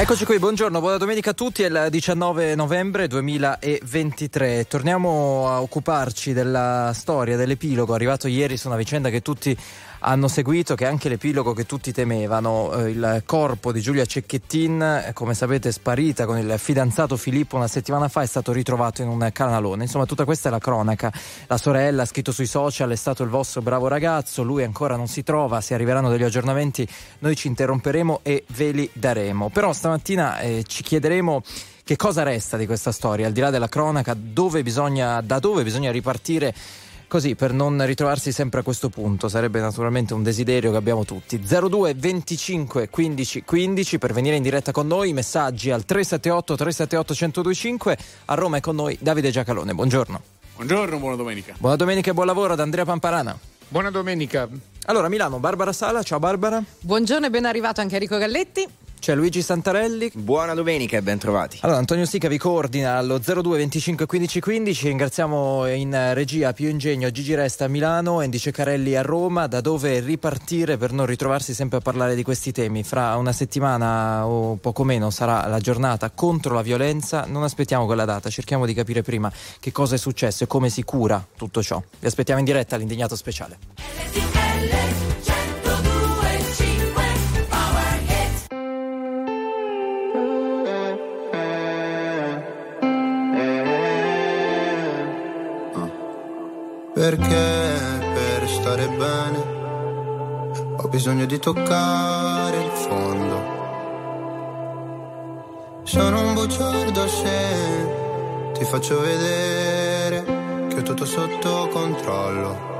Eccoci qui, buongiorno, buona domenica a tutti, è il 19 novembre 2023. Torniamo a occuparci della storia, dell'epilogo arrivato ieri su una vicenda che tutti hanno seguito, che anche l'epilogo che tutti temevano. Eh, il corpo di Giulia Cecchettin, eh, come sapete, sparita con il fidanzato Filippo una settimana fa, è stato ritrovato in un canalone. Insomma, tutta questa è la cronaca. La sorella ha scritto sui social, è stato il vostro bravo ragazzo, lui ancora non si trova, se arriveranno degli aggiornamenti noi ci interromperemo e ve li daremo. Però stamattina eh, ci chiederemo che cosa resta di questa storia, al di là della cronaca, dove bisogna, da dove bisogna ripartire così per non ritrovarsi sempre a questo punto. Sarebbe naturalmente un desiderio che abbiamo tutti. 02 25 15 15 per venire in diretta con noi, messaggi al 378 378 1025. A Roma è con noi Davide Giacalone. Buongiorno. Buongiorno, buona domenica. Buona domenica e buon lavoro ad Andrea Pamparana. Buona domenica. Allora, Milano, Barbara Sala, ciao Barbara. Buongiorno e ben arrivato anche Enrico Galletti. C'è Luigi Santarelli. Buona domenica e ben trovati. Allora, Antonio Sica vi coordina allo 02 25 15 15. Ringraziamo in regia Pio Ingegno, Gigi Resta a Milano, Andy Ceccarelli a Roma. Da dove ripartire per non ritrovarsi sempre a parlare di questi temi? Fra una settimana o poco meno sarà la giornata contro la violenza. Non aspettiamo quella data, cerchiamo di capire prima che cosa è successo e come si cura tutto ciò. Vi aspettiamo in diretta all'indignato speciale. Perché per stare bene ho bisogno di toccare il fondo. Sono un bugiardo se ti faccio vedere che ho tutto sotto controllo.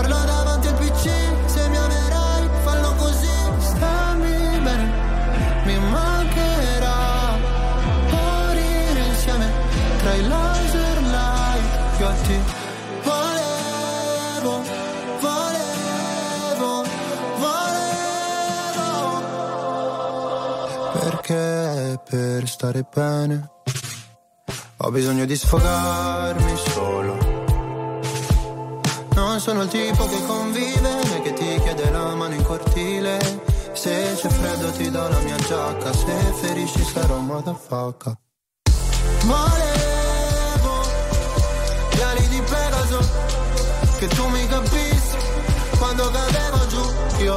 Farlo davanti al PC. Se mi amerai, fallo così, stammi bene, mi mancherà morire insieme tra i laser light io te volevo volevo. Perché per stare bene ho bisogno di sfogarmi solo sono il tipo che convive né che ti chiede la mano in cortile. Se c'è freddo ti do la mia giacca se ferisci sarò motherfucker. Volevo gli ali di Pegaso Che tu mi capissi quando cadevo giù Io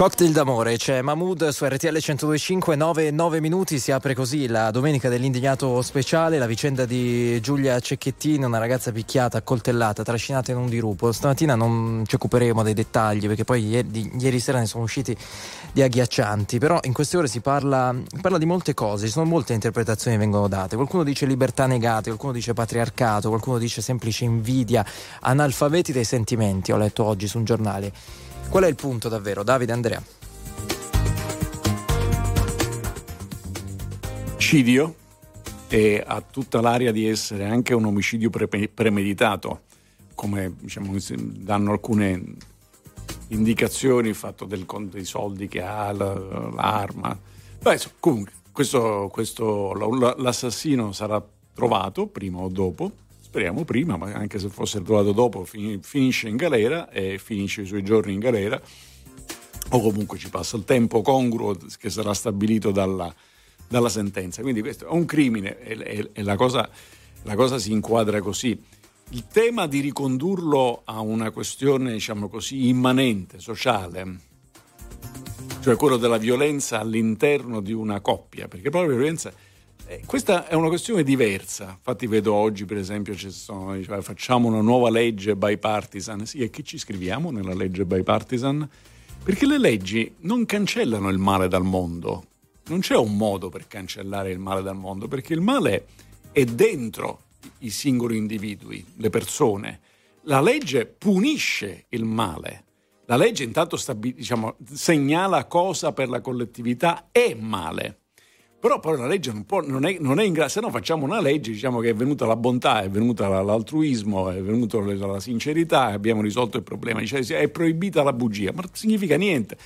Cocktail d'amore, c'è Mahmood su RTL 102.5, 9, 9 minuti, si apre così la domenica dell'indignato speciale, la vicenda di Giulia Cecchettini, una ragazza picchiata, accoltellata, trascinata in un dirupo. Stamattina non ci occuperemo dei dettagli perché poi ieri, ieri sera ne sono usciti di agghiaccianti, però in queste ore si parla, parla di molte cose, ci sono molte interpretazioni che vengono date, qualcuno dice libertà negate, qualcuno dice patriarcato, qualcuno dice semplice invidia, analfabeti dei sentimenti, ho letto oggi su un giornale. Qual è il punto davvero, Davide Andrea? Omicidio e ha tutta l'aria di essere anche un omicidio pre- premeditato, come diciamo, danno alcune indicazioni, il fatto del, dei soldi che ha, l'arma. Beh, comunque, questo, questo, l'assassino sarà trovato prima o dopo speriamo prima, ma anche se fosse trovato dopo, finisce in galera e finisce i suoi giorni in galera, o comunque ci passa il tempo congruo che sarà stabilito dalla, dalla sentenza. Quindi questo è un crimine e, la, cosa, la cosa si inquadra così. Il tema di ricondurlo a una questione, diciamo così, immanente, sociale, cioè quello della violenza all'interno di una coppia, perché proprio la violenza eh, questa è una questione diversa, infatti vedo oggi per esempio sono, cioè, facciamo una nuova legge bipartisan, sì e che ci scriviamo nella legge bipartisan? Perché le leggi non cancellano il male dal mondo, non c'è un modo per cancellare il male dal mondo, perché il male è dentro i singoli individui, le persone. La legge punisce il male. La legge intanto stabi- diciamo, segnala cosa per la collettività è male. Però poi la legge non, può, non, è, non è, in grado, se no facciamo una legge, diciamo che è venuta la bontà, è venuta l'altruismo, è venuta la sincerità abbiamo risolto il problema. Dice, è proibita la bugia, ma non significa niente.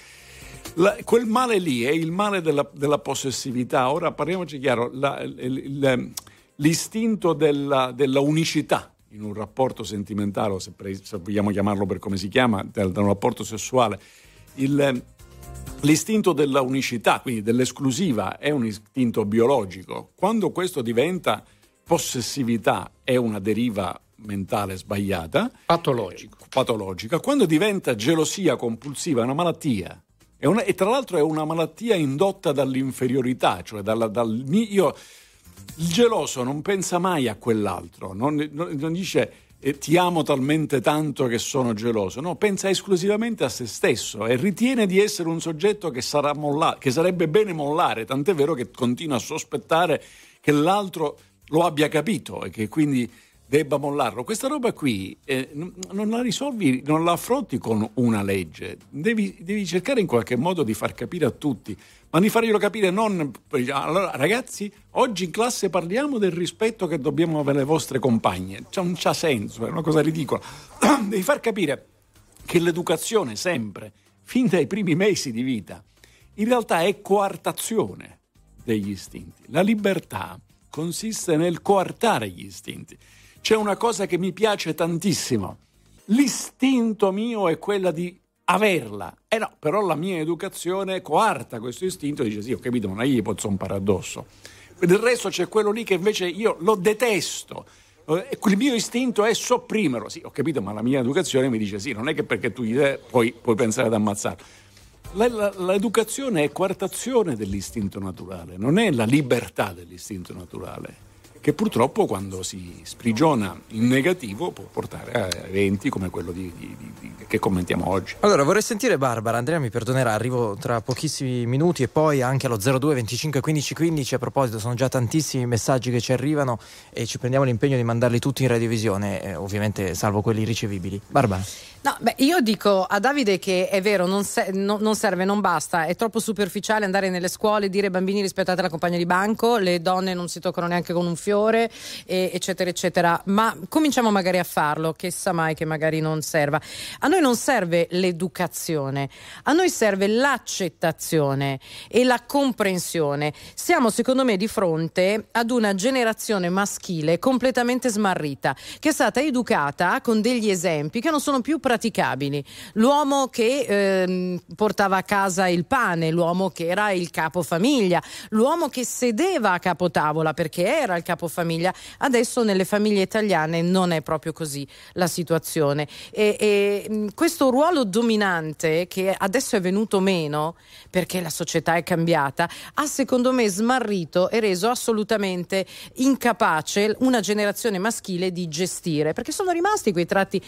La, quel male lì è il male della, della possessività. Ora parliamoci chiaro, la, il, l'istinto della, della, unicità in un rapporto sentimentale, se, pre, se vogliamo chiamarlo per come si chiama, da un rapporto sessuale, il, L'istinto della unicità, quindi dell'esclusiva, è un istinto biologico. Quando questo diventa possessività è una deriva mentale sbagliata. Patologico. Patologica. Quando diventa gelosia compulsiva è una malattia. È una, e tra l'altro è una malattia indotta dall'inferiorità, cioè dalla, dal io. Il geloso non pensa mai a quell'altro, non, non, non dice eh, ti amo talmente tanto che sono geloso, no, pensa esclusivamente a se stesso e ritiene di essere un soggetto che, molla- che sarebbe bene mollare, tant'è vero che continua a sospettare che l'altro lo abbia capito e che quindi debba mollarlo. Questa roba qui eh, non la risolvi, non la affronti con una legge, devi, devi, cercare in qualche modo di far capire a tutti ma di farglielo capire non... Allora, ragazzi, oggi in classe parliamo del rispetto che dobbiamo avere le vostre compagne. Cioè, non c'ha senso, è una cosa ridicola. Devi far capire che l'educazione sempre, fin dai primi mesi di vita, in realtà è coartazione degli istinti. La libertà consiste nel coartare gli istinti. C'è una cosa che mi piace tantissimo. L'istinto mio è quella di averla. Eh no, però la mia educazione coarta questo istinto e dice sì, ho capito, ma io posso imparare addosso. Del resto c'è quello lì che invece io lo detesto. Eh, il mio istinto è sopprimerlo. Sì, ho capito, ma la mia educazione mi dice sì, non è che perché tu gli dai, poi puoi pensare ad ammazzarlo. L'educazione è coartazione dell'istinto naturale, non è la libertà dell'istinto naturale che purtroppo quando si sprigiona in negativo può portare a eventi come quello di, di, di, che commentiamo oggi. Allora vorrei sentire Barbara, Andrea mi perdonerà, arrivo tra pochissimi minuti e poi anche allo 02 25 15 15 a proposito sono già tantissimi messaggi che ci arrivano e ci prendiamo l'impegno di mandarli tutti in radiovisione, eh, ovviamente salvo quelli ricevibili. Barbara. No, beh, io dico a Davide che è vero, non, se, no, non, serve, non basta, è troppo superficiale andare nelle scuole e dire ai bambini rispettate la compagna di banco, le donne non si toccano neanche con un fiore, e, eccetera, eccetera. Ma cominciamo magari a farlo, che sa mai che magari non serva. A noi non serve l'educazione, a noi serve l'accettazione e la comprensione. Siamo, secondo me, di fronte ad una generazione maschile completamente smarrita, che è stata educata con degli esempi che non sono più praticati praticabili. L'uomo che eh, portava a casa il pane, l'uomo che era il capofamiglia, l'uomo che sedeva a capotavola perché era il capofamiglia. Adesso nelle famiglie italiane non è proprio così la situazione. E, e questo ruolo dominante che adesso è venuto meno perché la società è cambiata, ha secondo me smarrito e reso assolutamente incapace una generazione maschile di gestire, perché sono rimasti quei tratti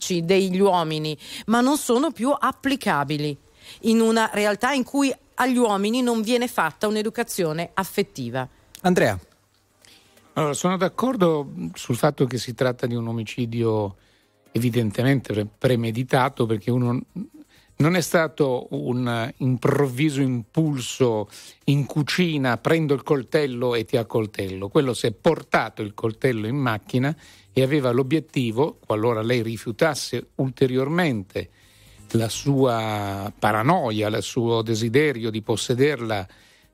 narcisistici degli uomini, ma non sono più applicabili in una realtà in cui agli uomini non viene fatta un'educazione affettiva. Andrea. Allora, sono d'accordo sul fatto che si tratta di un omicidio evidentemente premeditato perché uno non è stato un improvviso impulso in cucina, prendo il coltello e ti accoltello. Quello si è portato il coltello in macchina e aveva l'obiettivo, qualora lei rifiutasse ulteriormente la sua paranoia, il suo desiderio di possederla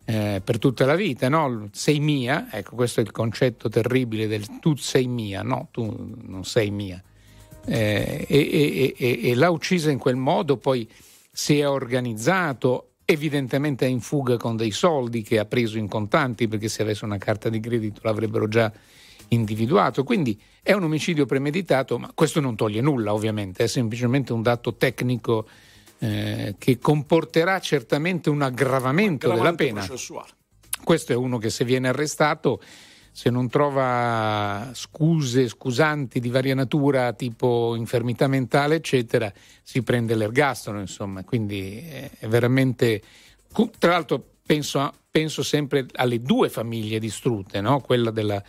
eh, per tutta la vita, no? Sei mia, ecco questo è il concetto terribile del tu sei mia, no, tu non sei mia. Eh, e, e, e, e, l'ha uccisa in quel modo, poi si è organizzato, evidentemente è in fuga con dei soldi che ha preso in contanti perché se avesse una carta di credito l'avrebbero già individuato. Quindi è un omicidio premeditato, ma questo non toglie nulla ovviamente, è semplicemente un dato tecnico eh, che comporterà certamente un aggravamento della pena. Processuale. Questo è uno che se viene arrestato, se non trova scuse, scusanti di varia natura, tipo infermità mentale, eccetera, si prende l'ergastolo, insomma. Quindi è veramente... Tra l'altro penso, penso sempre alle due famiglie distrutte, no? quella della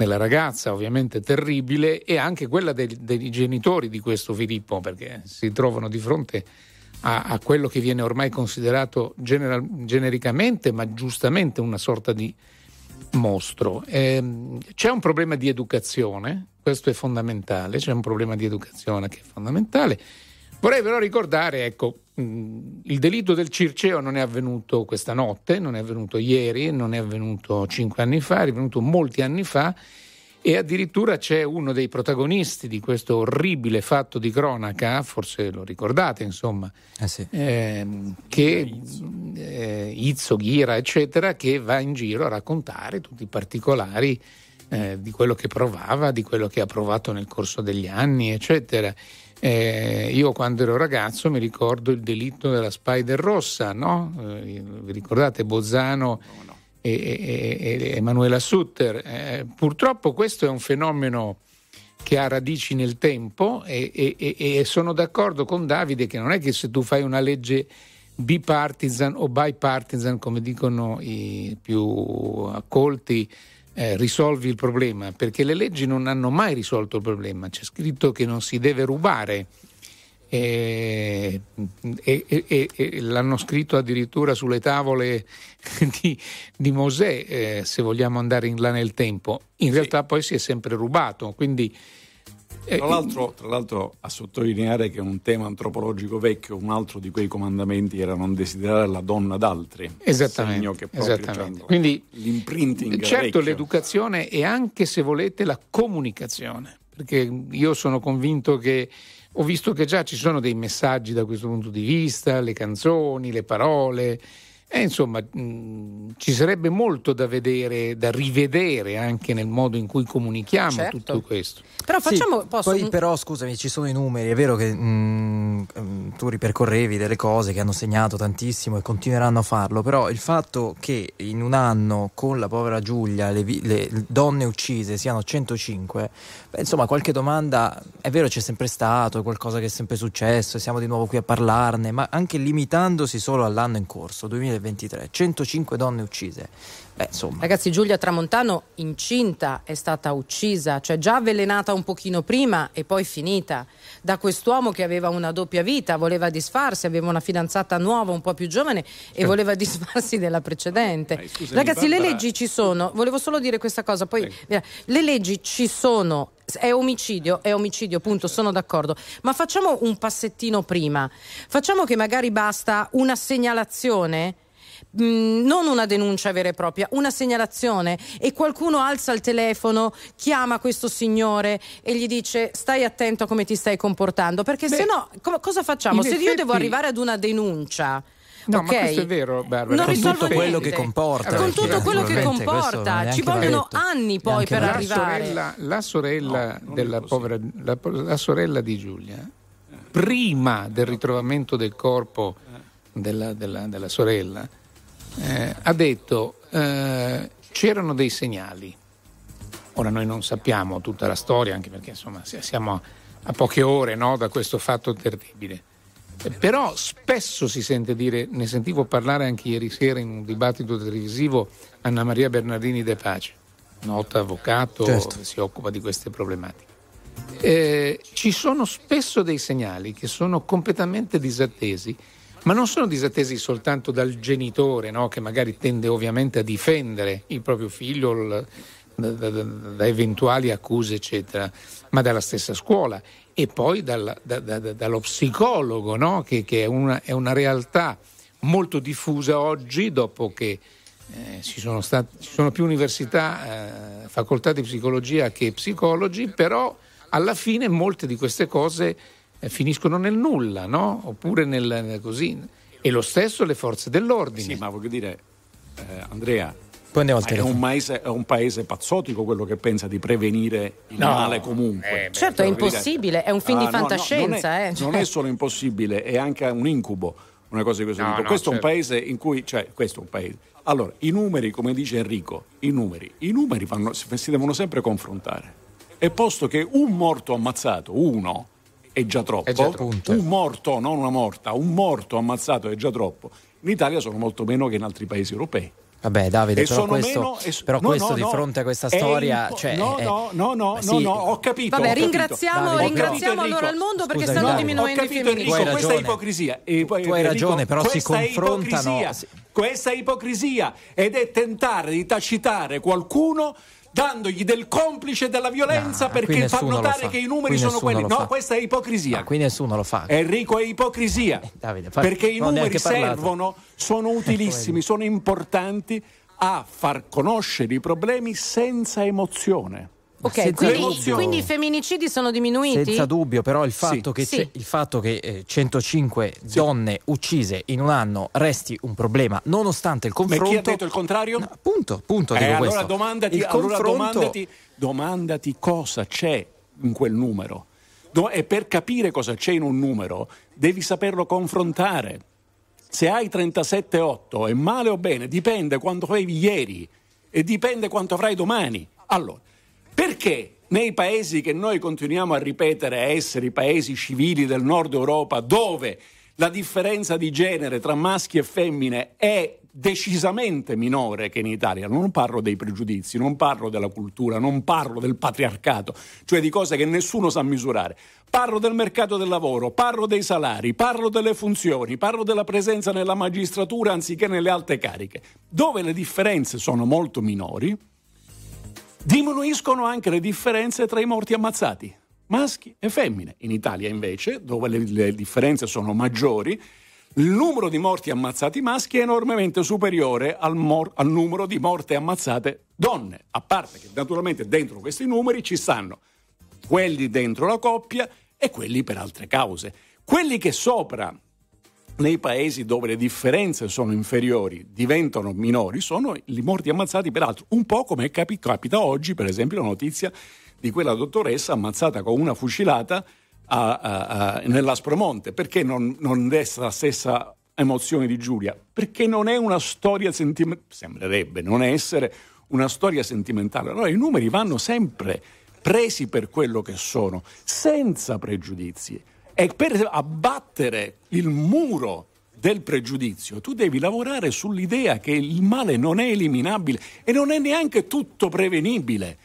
della ragazza, ovviamente terribile, e anche quella dei, dei genitori di questo Filippo, perché si trovano di fronte a, a quello che viene ormai considerato general, genericamente, ma giustamente una sorta di mostro. Eh, c'è un problema di educazione, questo è fondamentale, c'è un problema di educazione che è fondamentale. Vorrei però ricordare, ecco, il delitto del Circeo non è avvenuto questa notte, non è avvenuto ieri, non è avvenuto cinque anni fa, è avvenuto molti anni fa e addirittura c'è uno dei protagonisti di questo orribile fatto di cronaca, forse lo ricordate, insomma, eh sì. eh, che eh, Izzo, Ghira, eccetera, che va in giro a raccontare tutti i particolari eh, di quello che provava, di quello che ha provato nel corso degli anni, eccetera. Eh, io quando ero ragazzo mi ricordo il delitto della Spider Rossa, no? Eh, vi ricordate Bozzano no, no. E, e, e, Emanuela Sutter? Eh, purtroppo questo è un fenomeno che ha radici nel tempo e, sono d'accordo con Davide che non è che se tu fai una legge bipartisan o bipartisan, come dicono i più accolti, eh, risolvi il problema, perché le leggi non hanno mai risolto il problema. C'è scritto che non si deve rubare. E, e, e, e l'hanno scritto addirittura sulle tavole di, di Mosè, eh, se vogliamo andare in là nel tempo. In sì. realtà poi si è sempre rubato, quindi eh, tra l'altro, tra l'altro, a sottolineare che è un tema antropologico vecchio, un altro di quei comandamenti era non desiderare la donna d'altri. Esattamente. esattamente. Quindi l'imprinting. Certo, vecchio. l'educazione e anche se volete la comunicazione, perché io sono convinto che ho visto che già ci sono dei messaggi da questo punto di vista, le canzoni, le parole e insomma, mh, ci sarebbe molto da vedere, da rivedere anche nel modo in cui comunichiamo certo. tutto questo. Però facciamo. Sì, posso... Poi, però, scusami, ci sono i numeri. È vero che mh, tu ripercorrevi delle cose che hanno segnato tantissimo e continueranno a farlo. Però il fatto che in un anno con la povera Giulia le, le donne uccise siano 105, beh, insomma, qualche domanda è vero c'è sempre stato, è qualcosa che è sempre successo e siamo di nuovo qui a parlarne, ma anche limitandosi solo all'anno in corso, 2020 2023, 105 donne uccise. Beh, Ragazzi, Giulia Tramontano incinta è stata uccisa, cioè già avvelenata un pochino prima e poi finita da quest'uomo che aveva una doppia vita, voleva disfarsi, aveva una fidanzata nuova, un po' più giovane e voleva disfarsi della precedente. Eh, scusami, Ragazzi, Barbara... le leggi ci sono, volevo solo dire questa cosa, poi eh. le leggi ci sono, è omicidio, è omicidio, punto, sono d'accordo. Ma facciamo un passettino prima. Facciamo che magari basta una segnalazione Mm, non una denuncia vera e propria, una segnalazione e qualcuno alza il telefono, chiama questo signore e gli dice stai attento a come ti stai comportando, perché Beh, se no co- cosa facciamo? Se effetti... io devo arrivare ad una denuncia No, ok? ma questo è vero, Barbara. Non con tutto quello niente. che comporta. Con tutto quello che comporta, ci vogliono detto. anni poi per la arrivare. sorella, la sorella No, della povera la, la sorella di Giulia, prima del ritrovamento del corpo della, della- della sorella, eh, ha detto eh, c'erano dei segnali. Ora noi non sappiamo tutta la storia, anche perché insomma si- siamo a, poche ore no, da questo fatto terribile. Però spesso si sente dire, ne sentivo parlare anche ieri sera in un dibattito televisivo, Anna Maria Bernardini De Pace, nota avvocato, Certo. che si occupa di queste problematiche. Eh, ci sono spesso dei segnali che sono completamente disattesi, ma non sono disattesi soltanto dal genitore, no? che magari tende ovviamente a difendere il proprio figlio il- da, da- da- eventuali accuse, eccetera, ma dalla stessa scuola e poi dal- da- da- da- dallo psicologo, no? che, che è, una, è una realtà molto diffusa oggi, dopo che eh, ci, sono stat- ci sono più università, eh, facoltà di psicologia che psicologi, però alla fine molte di queste cose finiscono nel nulla, no? oppure nel, nel così. E lo stesso le forze dell'ordine. Sì, ma voglio dire, eh, Andrea, Poi andiamo al ma è un, paese, è un paese pazzotico quello che pensa di prevenire il No. male comunque. Eh, Certo, è impossibile, è un film Ah, di no, no, fantascienza. non, è, eh, non cioè. è solo impossibile, è anche un incubo. Una cosa di questo No, tipo. no, questo è un certo. paese in cui, cioè, questo è un paese. Allora, i numeri, come dice Enrico, i numeri, i numeri fanno- si devono sempre confrontare. E posto che un morto ammazzato, uno, è già troppo, È già troppo. Un morto, non una morta, un morto ammazzato è già troppo. In Italia sono molto meno che in altri paesi europei. Vabbè, Davide, E però questo, meno- e però no, questo no, di no. fronte a questa È storia. impo- cioè, no, è- no, no, no, sì, no, ho capito. Vabbè, ho capito. ringraziamo, Davide, ringraziamo capito, allora il Enrico. mondo perché Scusami, stanno Davide. Ho diminuendo i capito Enrico, Tu hai femminicidi. questa è ragione. ipocrisia. E poi, Tu hai Enrico, ragione, però si è confrontano- ipocrisia. Questa è ipocrisia ed è tentare di tacitare qualcuno dandogli del complice della violenza No, perché fa notare fa. che i numeri Qui sono quelli. No, fa. questa è ipocrisia. No, qui nessuno lo fa. Enrico è ipocrisia Davide, fa- perché i numeri servono, sono utilissimi, sono importanti a far conoscere i problemi senza emozione. Ok, quindi, quindi i femminicidi sono diminuiti? Senza dubbio, però il fatto Sì. che, Sì. c'è- il fatto che eh, 105 donne uccise in un anno resti un problema, nonostante il Ma confronto. chi ha detto il contrario? No, appunto, appunto, Eh, dico allora questo. domandati, il allora confronto- domandati, domandati cosa c'è in quel numero. Do- e per capire cosa c'è in un numero devi saperlo confrontare. Se hai 37,8 è male o bene, dipende quanto avevi ieri e dipende quanto avrai domani. Allora, perché nei paesi che noi continuiamo a ripetere essere i paesi civili del nord Europa, dove la differenza di genere tra maschi e femmine è decisamente minore che in Italia, non parlo dei pregiudizi, non parlo della cultura, non parlo del patriarcato, cioè di cose che nessuno sa misurare. Parlo del mercato del lavoro, parlo dei salari, parlo delle funzioni, parlo della presenza nella magistratura anziché nelle alte cariche, dove le differenze sono molto minori, diminuiscono anche le differenze tra i morti ammazzati, maschi e femmine. In Italia invece, dove le, le differenze sono maggiori, il numero di morti ammazzati maschi è enormemente superiore al, mor- al numero di morte ammazzate donne, a parte che naturalmente dentro questi numeri ci stanno quelli dentro la coppia e quelli per altre cause. Quelli che sopra nei paesi dove le differenze sono inferiori diventano minori sono i morti ammazzati peraltro un po' come capi- capita oggi per esempio la notizia di quella dottoressa ammazzata con una fucilata a, a, a, nell'Aspromonte. Perché non, non desta la stessa emozione di Giulia? Perché non è una storia sentimentale sembrerebbe non essere una storia sentimentale. Allora i numeri vanno sempre presi per quello che sono senza pregiudizi e per abbattere il muro del pregiudizio tu devi lavorare sull'idea che il male non è eliminabile e non è neanche tutto prevenibile.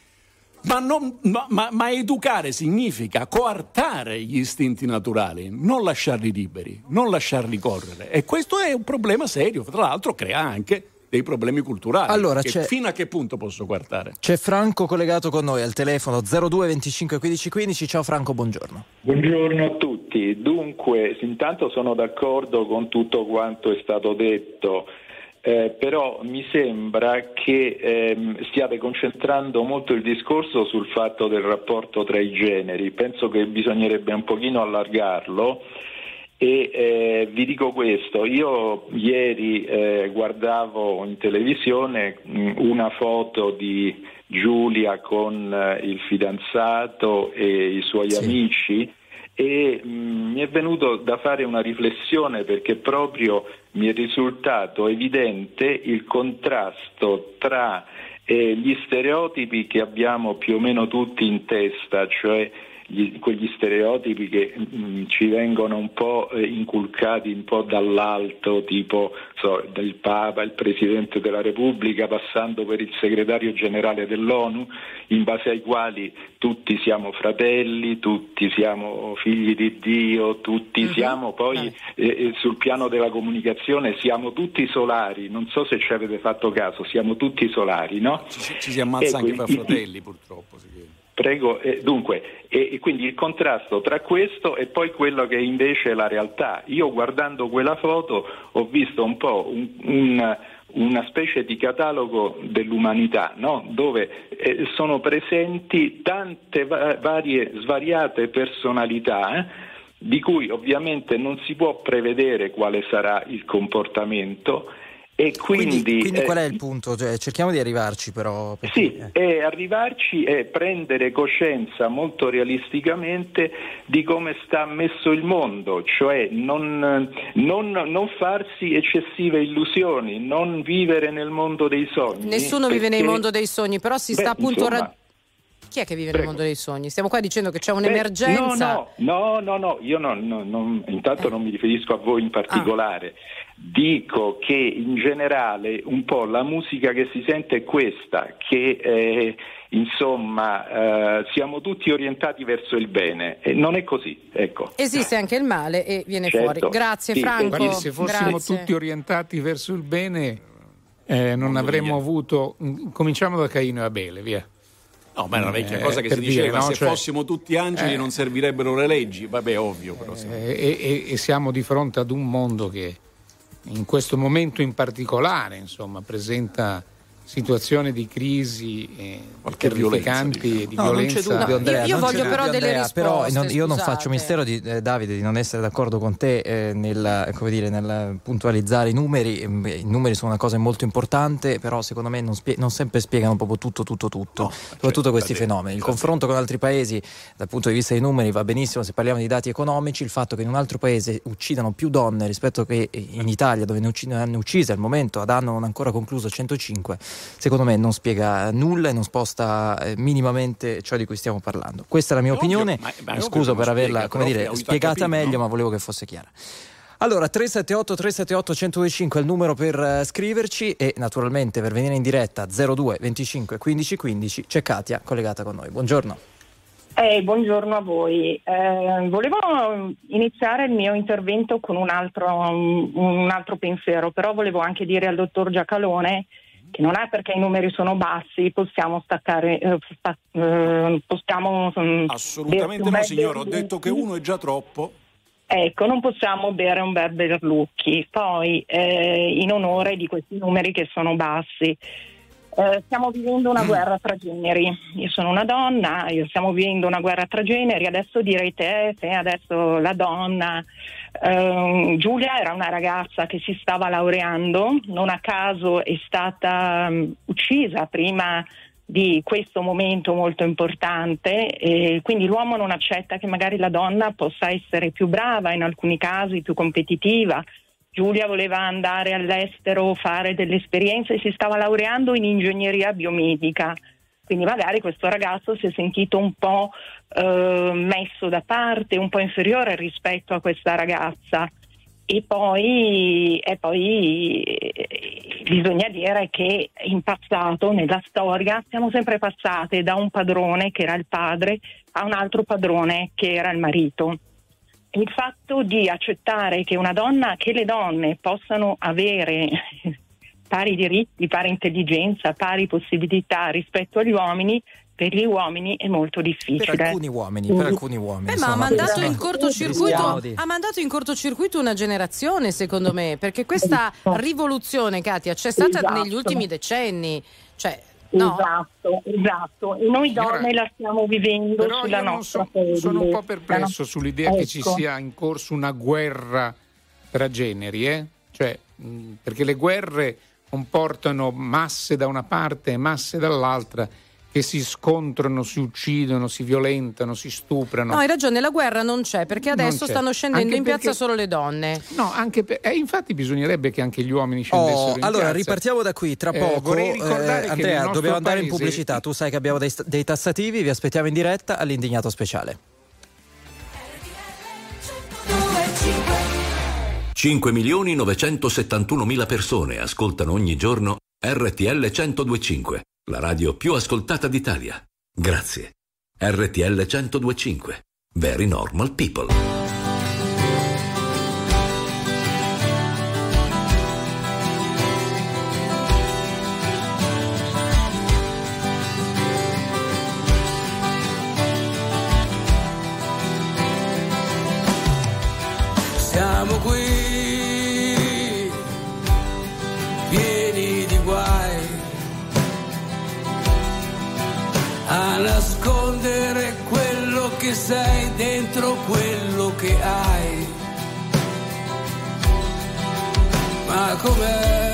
Ma, non- ma- ma- ma educare significa coartare gli istinti naturali, non lasciarli liberi, non lasciarli correre. E questo è un problema serio, tra l'altro crea anche dei problemi culturali. Allora, fino a che punto posso coartare? C'è Franco collegato con noi al telefono 02 25 15 15. Ciao Franco, buongiorno. Buongiorno a tutti. Dunque, intanto sono d'accordo con tutto quanto è stato detto, eh, però mi sembra che ehm, stiate concentrando molto il discorso sul fatto del rapporto tra i generi. Penso che bisognerebbe un pochino allargarlo E eh, vi dico questo, io ieri eh, guardavo in televisione mh, mm, una foto di Giulia con eh, il fidanzato e i suoi sì. amici e mh, mm, mi è venuto da fare una riflessione perché proprio mi è risultato evidente il contrasto tra eh, gli stereotipi che abbiamo più o meno tutti in testa, cioè gli, quegli stereotipi che mh, mm, ci vengono un po' eh, inculcati un po' dall'alto, tipo so, del Papa, il Presidente della Repubblica, passando per il Segretario Generale dell'ONU, in base ai quali tutti siamo fratelli, tutti siamo figli di Dio, tutti uh-huh. siamo poi eh. eh, sul piano della comunicazione, siamo tutti solari, non so se ci avete fatto caso, siamo tutti solari, no? Ci, ci si ammazza ecco, anche per fratelli purtroppo. Prego, eh, dunque, e, e quindi il contrasto tra questo e poi quello che invece è la realtà. Io guardando quella foto ho visto un po' un, un una specie di catalogo dell'umanità, no? dove eh, sono presenti tante va- varie, svariate personalità, eh, di cui ovviamente non si può prevedere quale sarà il comportamento e quindi, quindi, quindi eh, qual è il punto? Cioè, cerchiamo di arrivarci però. Perché, sì, eh. arrivarci è prendere coscienza molto realisticamente di come sta messo il mondo, cioè non, non, non farsi eccessive illusioni, non vivere nel mondo dei sogni. Nessuno perché... vive nel mondo dei sogni, però si beh, sta appunto... Insomma, ra- chi è che vive Prego. nel mondo dei sogni? Stiamo qua dicendo che c'è un'emergenza. no, no, no, no, io non, non, non, intanto eh. non mi riferisco a voi in particolare. Ah. Dico che in generale un po' la musica che si sente è questa, che eh, insomma eh, siamo tutti orientati verso il bene e non è così. Ecco. Esiste anche il male e viene certo. fuori. Grazie sì, Franco. Guardi, se fossimo Grazie. tutti orientati verso il bene eh, non avremmo avuto... Cominciamo da Caino e Abele, via. No, ma è una vecchia eh, cosa che si diceva, dire, no? se cioè, fossimo tutti angeli eh, non servirebbero le leggi, vabbè ovvio però. Eh, e, e, siamo di fronte ad un mondo che in questo momento in particolare insomma, presenta situazioni di crisi eh, terrificanti e di no, violenza. No, Andrea, io, io voglio però Andrea, delle risposte. Però non, io non faccio mistero di eh, Davide di non essere d'accordo con te eh, nel, dire, nel, puntualizzare i numeri. Mm, I numeri sono una cosa molto importante, però secondo me non, spie- non sempre spiegano proprio tutto, tutto, tutto, no, soprattutto certo, questi fenomeni. Il certo. confronto con altri paesi dal punto di vista dei numeri va benissimo se parliamo di dati economici, il fatto che in un altro paese uccidano più donne rispetto che in Italia dove ne, ucc- ne hanno uccise al momento ad anno non ancora concluso 105 secondo me non spiega nulla e non sposta eh, minimamente ciò di cui stiamo parlando. Questa è la mia ovvio, opinione, ma, ma scuso per averla come dire, spiegata capito, meglio, no? ma volevo che fosse chiara. Allora, 378 378 1025 è il numero per uh, scriverci e naturalmente per venire in diretta 02 25 15 15 c'è Katia collegata con noi. Buongiorno. Eh, buongiorno a voi. Eh, volevo iniziare il mio intervento con un altro, un altro pensiero, però volevo anche dire al dottor Giacalone che non è perché i numeri sono bassi possiamo staccare eh, sta, eh, possiamo mm, assolutamente no signore ho detto che uno è già troppo. Ecco, non possiamo bere un bel Berlucchi, poi eh, in onore di questi numeri che sono bassi. Eh, stiamo vivendo una mm. guerra tra generi. Io sono una donna, io stiamo vivendo una guerra tra generi. Adesso direte, eh, se adesso la donna Uh, Giulia era una ragazza che si stava laureando, non a caso è stata um, uccisa prima di questo momento molto importante e quindi l'uomo non accetta che magari la donna possa essere più brava, in alcuni casi più competitiva. Giulia voleva andare all'estero, fare delle esperienze e si stava laureando in ingegneria biomedica. Quindi magari questo ragazzo si è sentito un po' eh, messo da parte, un po' inferiore rispetto a questa ragazza. E poi, e poi eh, bisogna dire che in passato, nella storia, siamo sempre passate da un padrone che era il padre a un altro padrone che era il marito. Il fatto di accettare che una donna, che le donne possano avere pari diritti, pari intelligenza, pari possibilità rispetto agli uomini, per gli uomini è molto difficile. Per alcuni uomini, per alcuni uomini. Eh, ma ha mandato, in cortocircuito, ha mandato in cortocircuito una generazione, secondo me, perché questa rivoluzione, Katia, c'è stata esatto. negli ultimi decenni. Cioè, No? Esatto, esatto. E noi donne la stiamo vivendo Però sulla nostra so- pelle. sono un po' perplesso sull'idea che ci Ecco. sia in corso una guerra tra generi, eh? Cioè, mh, perché le guerre comportano masse da una parte e masse dall'altra che si scontrano, si uccidono, si violentano, si stuprano. No, hai ragione, la guerra non c'è perché adesso c'è. stanno scendendo Anche in piazza perché- solo le donne. No, anche per- eh, infatti bisognerebbe che anche gli uomini scendessero Oh, in allora piazza. ripartiamo da qui tra Eh, poco. vorrei ricordare che Andrea, dobbiamo andare in paese- pubblicità. Tu sai che abbiamo dei, dei tassativi, vi aspettiamo in diretta all'indignato speciale. 5 milioni 971 mila persone ascoltano ogni giorno RTL 1025, la radio più ascoltata d'Italia. Grazie. RTL 1025. Very normal people. Sei dentro quello che hai. Ma com'è?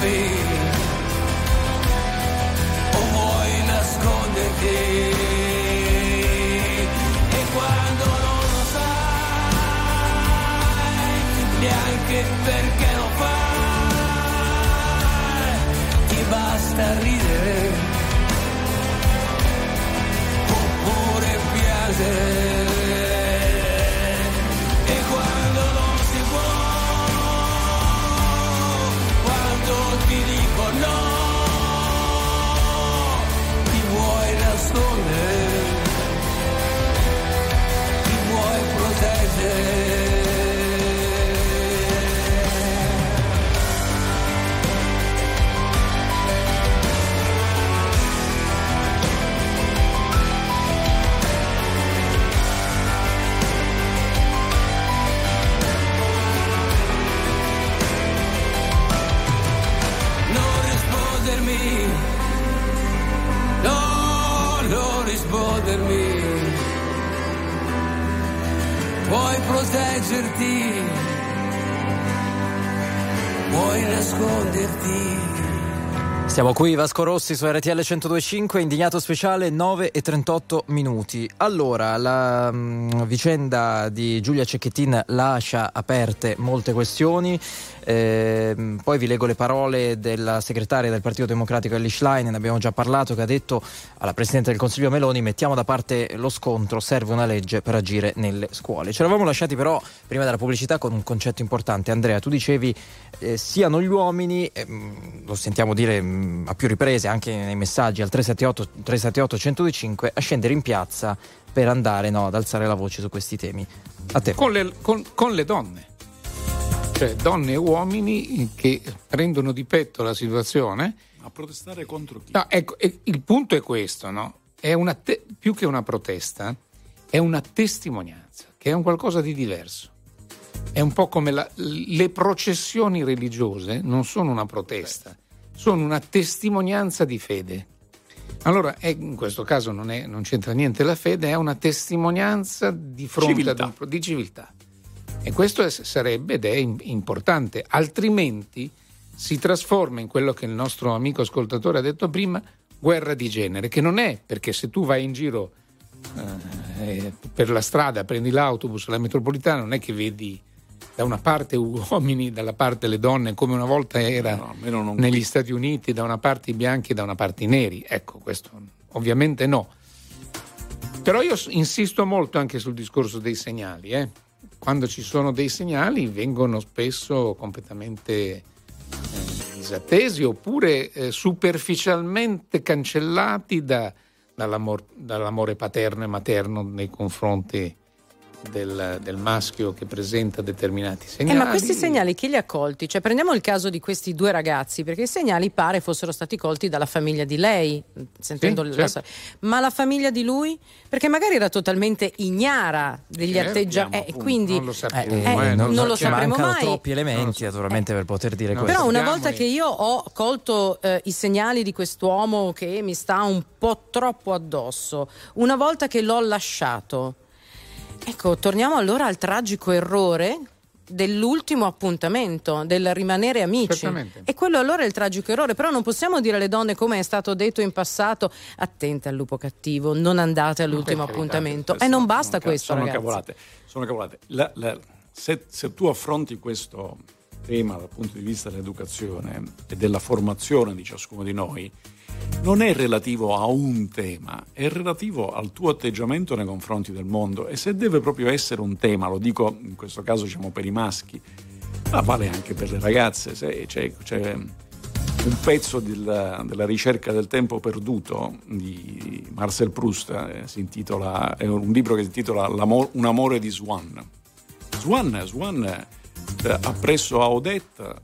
be. Siamo qui Vasco Rossi su RTL 1025, indignato speciale 9 e 38 minuti. Allora, la mh, vicenda di Giulia Cecchettin lascia aperte molte questioni. Eh, poi vi leggo le parole della segretaria del Partito Democratico Ellie Schlein, ne abbiamo già parlato, che ha detto alla Presidente del Consiglio Meloni mettiamo da parte lo scontro, serve una legge per agire nelle scuole. Ci eravamo lasciati però prima della pubblicità con un concetto importante. Andrea, tu dicevi eh, siano gli uomini, ehm, lo sentiamo dire mh, a più riprese anche nei messaggi al 378, 378 125, a scendere in piazza per andare no, ad alzare la voce su questi temi. A te. Con le, con- con le donne. Cioè donne e uomini che prendono di petto la situazione. A protestare contro chi? No, ecco, il punto è questo, no? È una te- più che una protesta, è una testimonianza, che è un qualcosa di diverso. È un po' come la- le processioni religiose non sono una protesta, sono una testimonianza di fede. Allora, è- in questo caso non, è- non c'entra niente la fede, è una testimonianza di fronte Civiltà. ad un di civiltà. E questo è- sarebbe ed è im- importante, altrimenti si trasforma in quello che il nostro amico ascoltatore ha detto prima, guerra di genere, che non è perché se tu vai in giro eh, per la strada, prendi l'autobus, la metropolitana, non è che vedi da una parte uomini, dalla parte le donne, come una volta era No, non negli Stati Uniti, da una parte i bianchi e da una parte i neri. Ecco, questo ovviamente no. Però io insisto molto anche sul discorso dei segnali. eh. Quando ci sono dei segnali vengono spesso completamente eh, disattesi oppure eh, superficialmente cancellati da- dall'amor- dall'amore paterno e materno nei confronti del, del maschio che presenta determinati Eh, segnali. ma questi segnali chi li ha colti? Cioè, prendiamo il caso di questi due ragazzi, perché i segnali pare fossero stati colti dalla famiglia di lei, sentendo Sì, la certo. Ma la famiglia di lui? Perché magari era totalmente ignara degli Certo, atteggiamenti. e appunto, quindi non lo sapremo, eh, eh, non, non lo ci sapremo mancano mai. troppi elementi, naturalmente, per poter dire questo. Però una volta che io ho colto eh, i segnali di quest'uomo che mi sta un po' troppo addosso, una volta che l'ho lasciato, ecco, torniamo allora al tragico errore dell'ultimo appuntamento, del rimanere amici. E quello allora è il tragico errore, però non possiamo dire alle donne come è stato detto in passato, attente al lupo cattivo, non andate all'ultimo appuntamento. E non sono basta ca- questo, sono ragazzi. cavolate. Sono cavolate. La- la- se, se tu affronti questo tema dal punto di vista dell'educazione e della formazione di ciascuno di noi, non è relativo a un tema, è relativo al tuo atteggiamento nei confronti del mondo e se deve proprio essere un tema, lo dico in questo caso diciamo per i maschi, ma vale anche per le ragazze, se c'è, c'è un pezzo del- della ricerca del tempo perduto di Marcel Proust, eh, intitola, è un libro che si intitola Un amore di Swan. Swan, Swan eh, appresso a Odette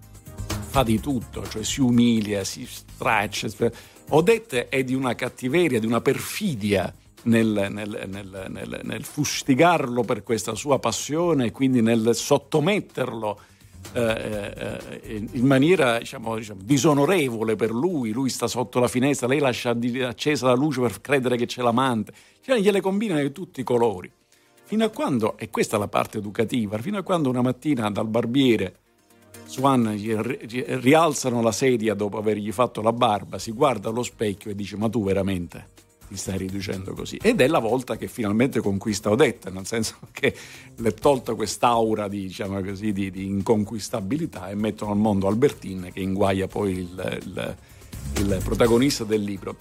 fa di tutto, cioè si umilia, si straccia. Odette è di una cattiveria, di una perfidia nel, nel- nel- nel- fustigarlo per questa sua passione e quindi nel sottometterlo eh, eh, in maniera diciamo, diciamo, disonorevole per lui. Lui sta sotto la finestra, lei lascia accesa la luce per credere che c'è l'amante. Cioè, gliele combina di tutti i colori. Fino a quando, e questa è la parte educativa, fino a quando una mattina dal barbiere Swan rialzano la sedia dopo avergli fatto la barba, si guarda allo specchio e dice ma tu veramente ti stai riducendo così? Ed è la volta che finalmente conquista Odetta, nel senso che le è tolta quest'aura di, diciamo così, di, di inconquistabilità e mettono al mondo Albertine che inguaia poi il, il- il protagonista del libro.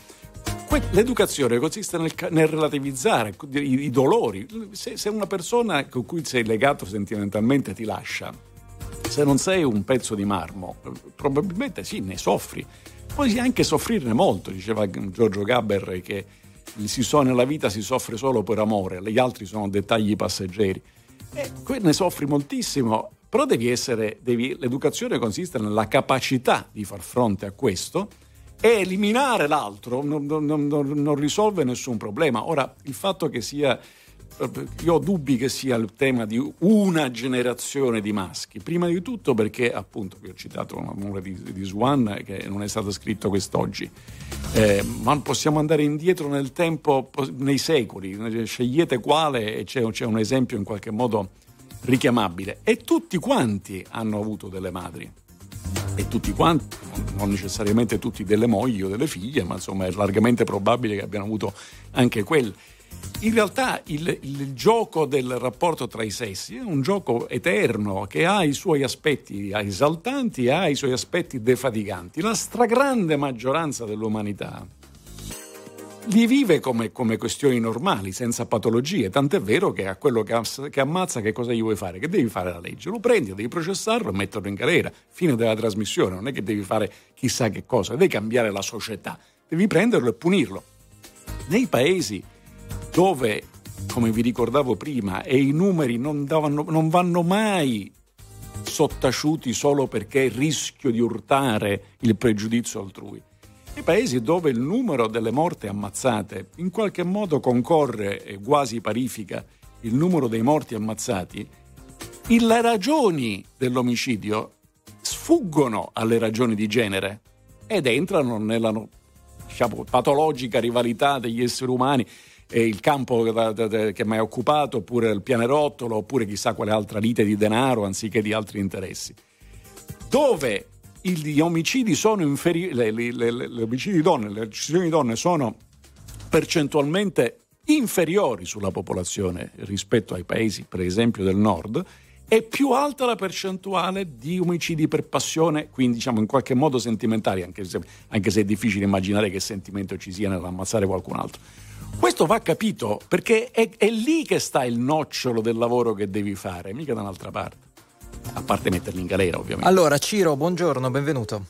L'educazione consiste nel, nel relativizzare i, i dolori. Se, se una persona con cui sei legato sentimentalmente ti lascia, se non sei un pezzo di marmo, probabilmente sì, ne soffri. Puoi anche soffrirne molto, diceva Giorgio Gaber che so- nella vita si soffre solo per amore, gli altri sono dettagli passeggeri. E ne soffri moltissimo, però devi essere, devi- l'educazione consiste nella capacità di far fronte a questo e eliminare l'altro non- non- non- non risolve nessun problema. Ora, il fatto che sia io ho dubbi che sia il tema di una generazione di maschi. Prima di tutto perché, appunto, vi ho citato l'amore di, di Swan che non è stato scritto quest'oggi, eh, ma possiamo andare indietro nel tempo, nei secoli, scegliete quale e c'è, c'è un esempio in qualche modo richiamabile. E tutti quanti hanno avuto delle madri e tutti quanti, non necessariamente tutti delle mogli o delle figlie, ma insomma è largamente probabile che abbiano avuto anche quelle. In realtà il, il, gioco del rapporto tra i sessi è un gioco eterno che ha i suoi aspetti esaltanti e ha i suoi aspetti defatiganti. La stragrande maggioranza dell'umanità li vive come, come, questioni normali, senza patologie. Tant'è vero che a quello che, che, ammazza, che cosa gli vuoi fare? Che devi fare la legge? Lo prendi, devi processarlo e metterlo in galera. Fine della trasmissione. Non è che devi fare chissà che cosa, devi cambiare la società. Devi prenderlo e punirlo. Nei paesi dove, come vi ricordavo prima, e i numeri non, davano, non vanno mai sottaciuti solo perché rischio di urtare il pregiudizio altrui. I paesi dove il numero delle morti ammazzate in qualche modo concorre e quasi parifica il numero dei morti ammazzati, le ragioni dell'omicidio sfuggono alle ragioni di genere ed entrano nella diciamo, patologica rivalità degli esseri umani e il campo che mi ha occupato, oppure il pianerottolo, oppure chissà quale altra lite di denaro anziché di altri interessi. Dove gli omicidi sono inferiori, le, le, le, le omicidi di donne, le uccisioni di donne sono percentualmente inferiori sulla popolazione rispetto ai paesi, per esempio, del nord, è più alta la percentuale di omicidi per passione, quindi diciamo in qualche modo sentimentali, anche se, anche se è difficile immaginare che sentimento ci sia nell'ammazzare qualcun altro. Questo va capito perché è, è lì che sta il nocciolo del lavoro che devi fare, mica da un'altra parte a parte metterli in galera ovviamente. Allora Ciro, buongiorno, benvenuto.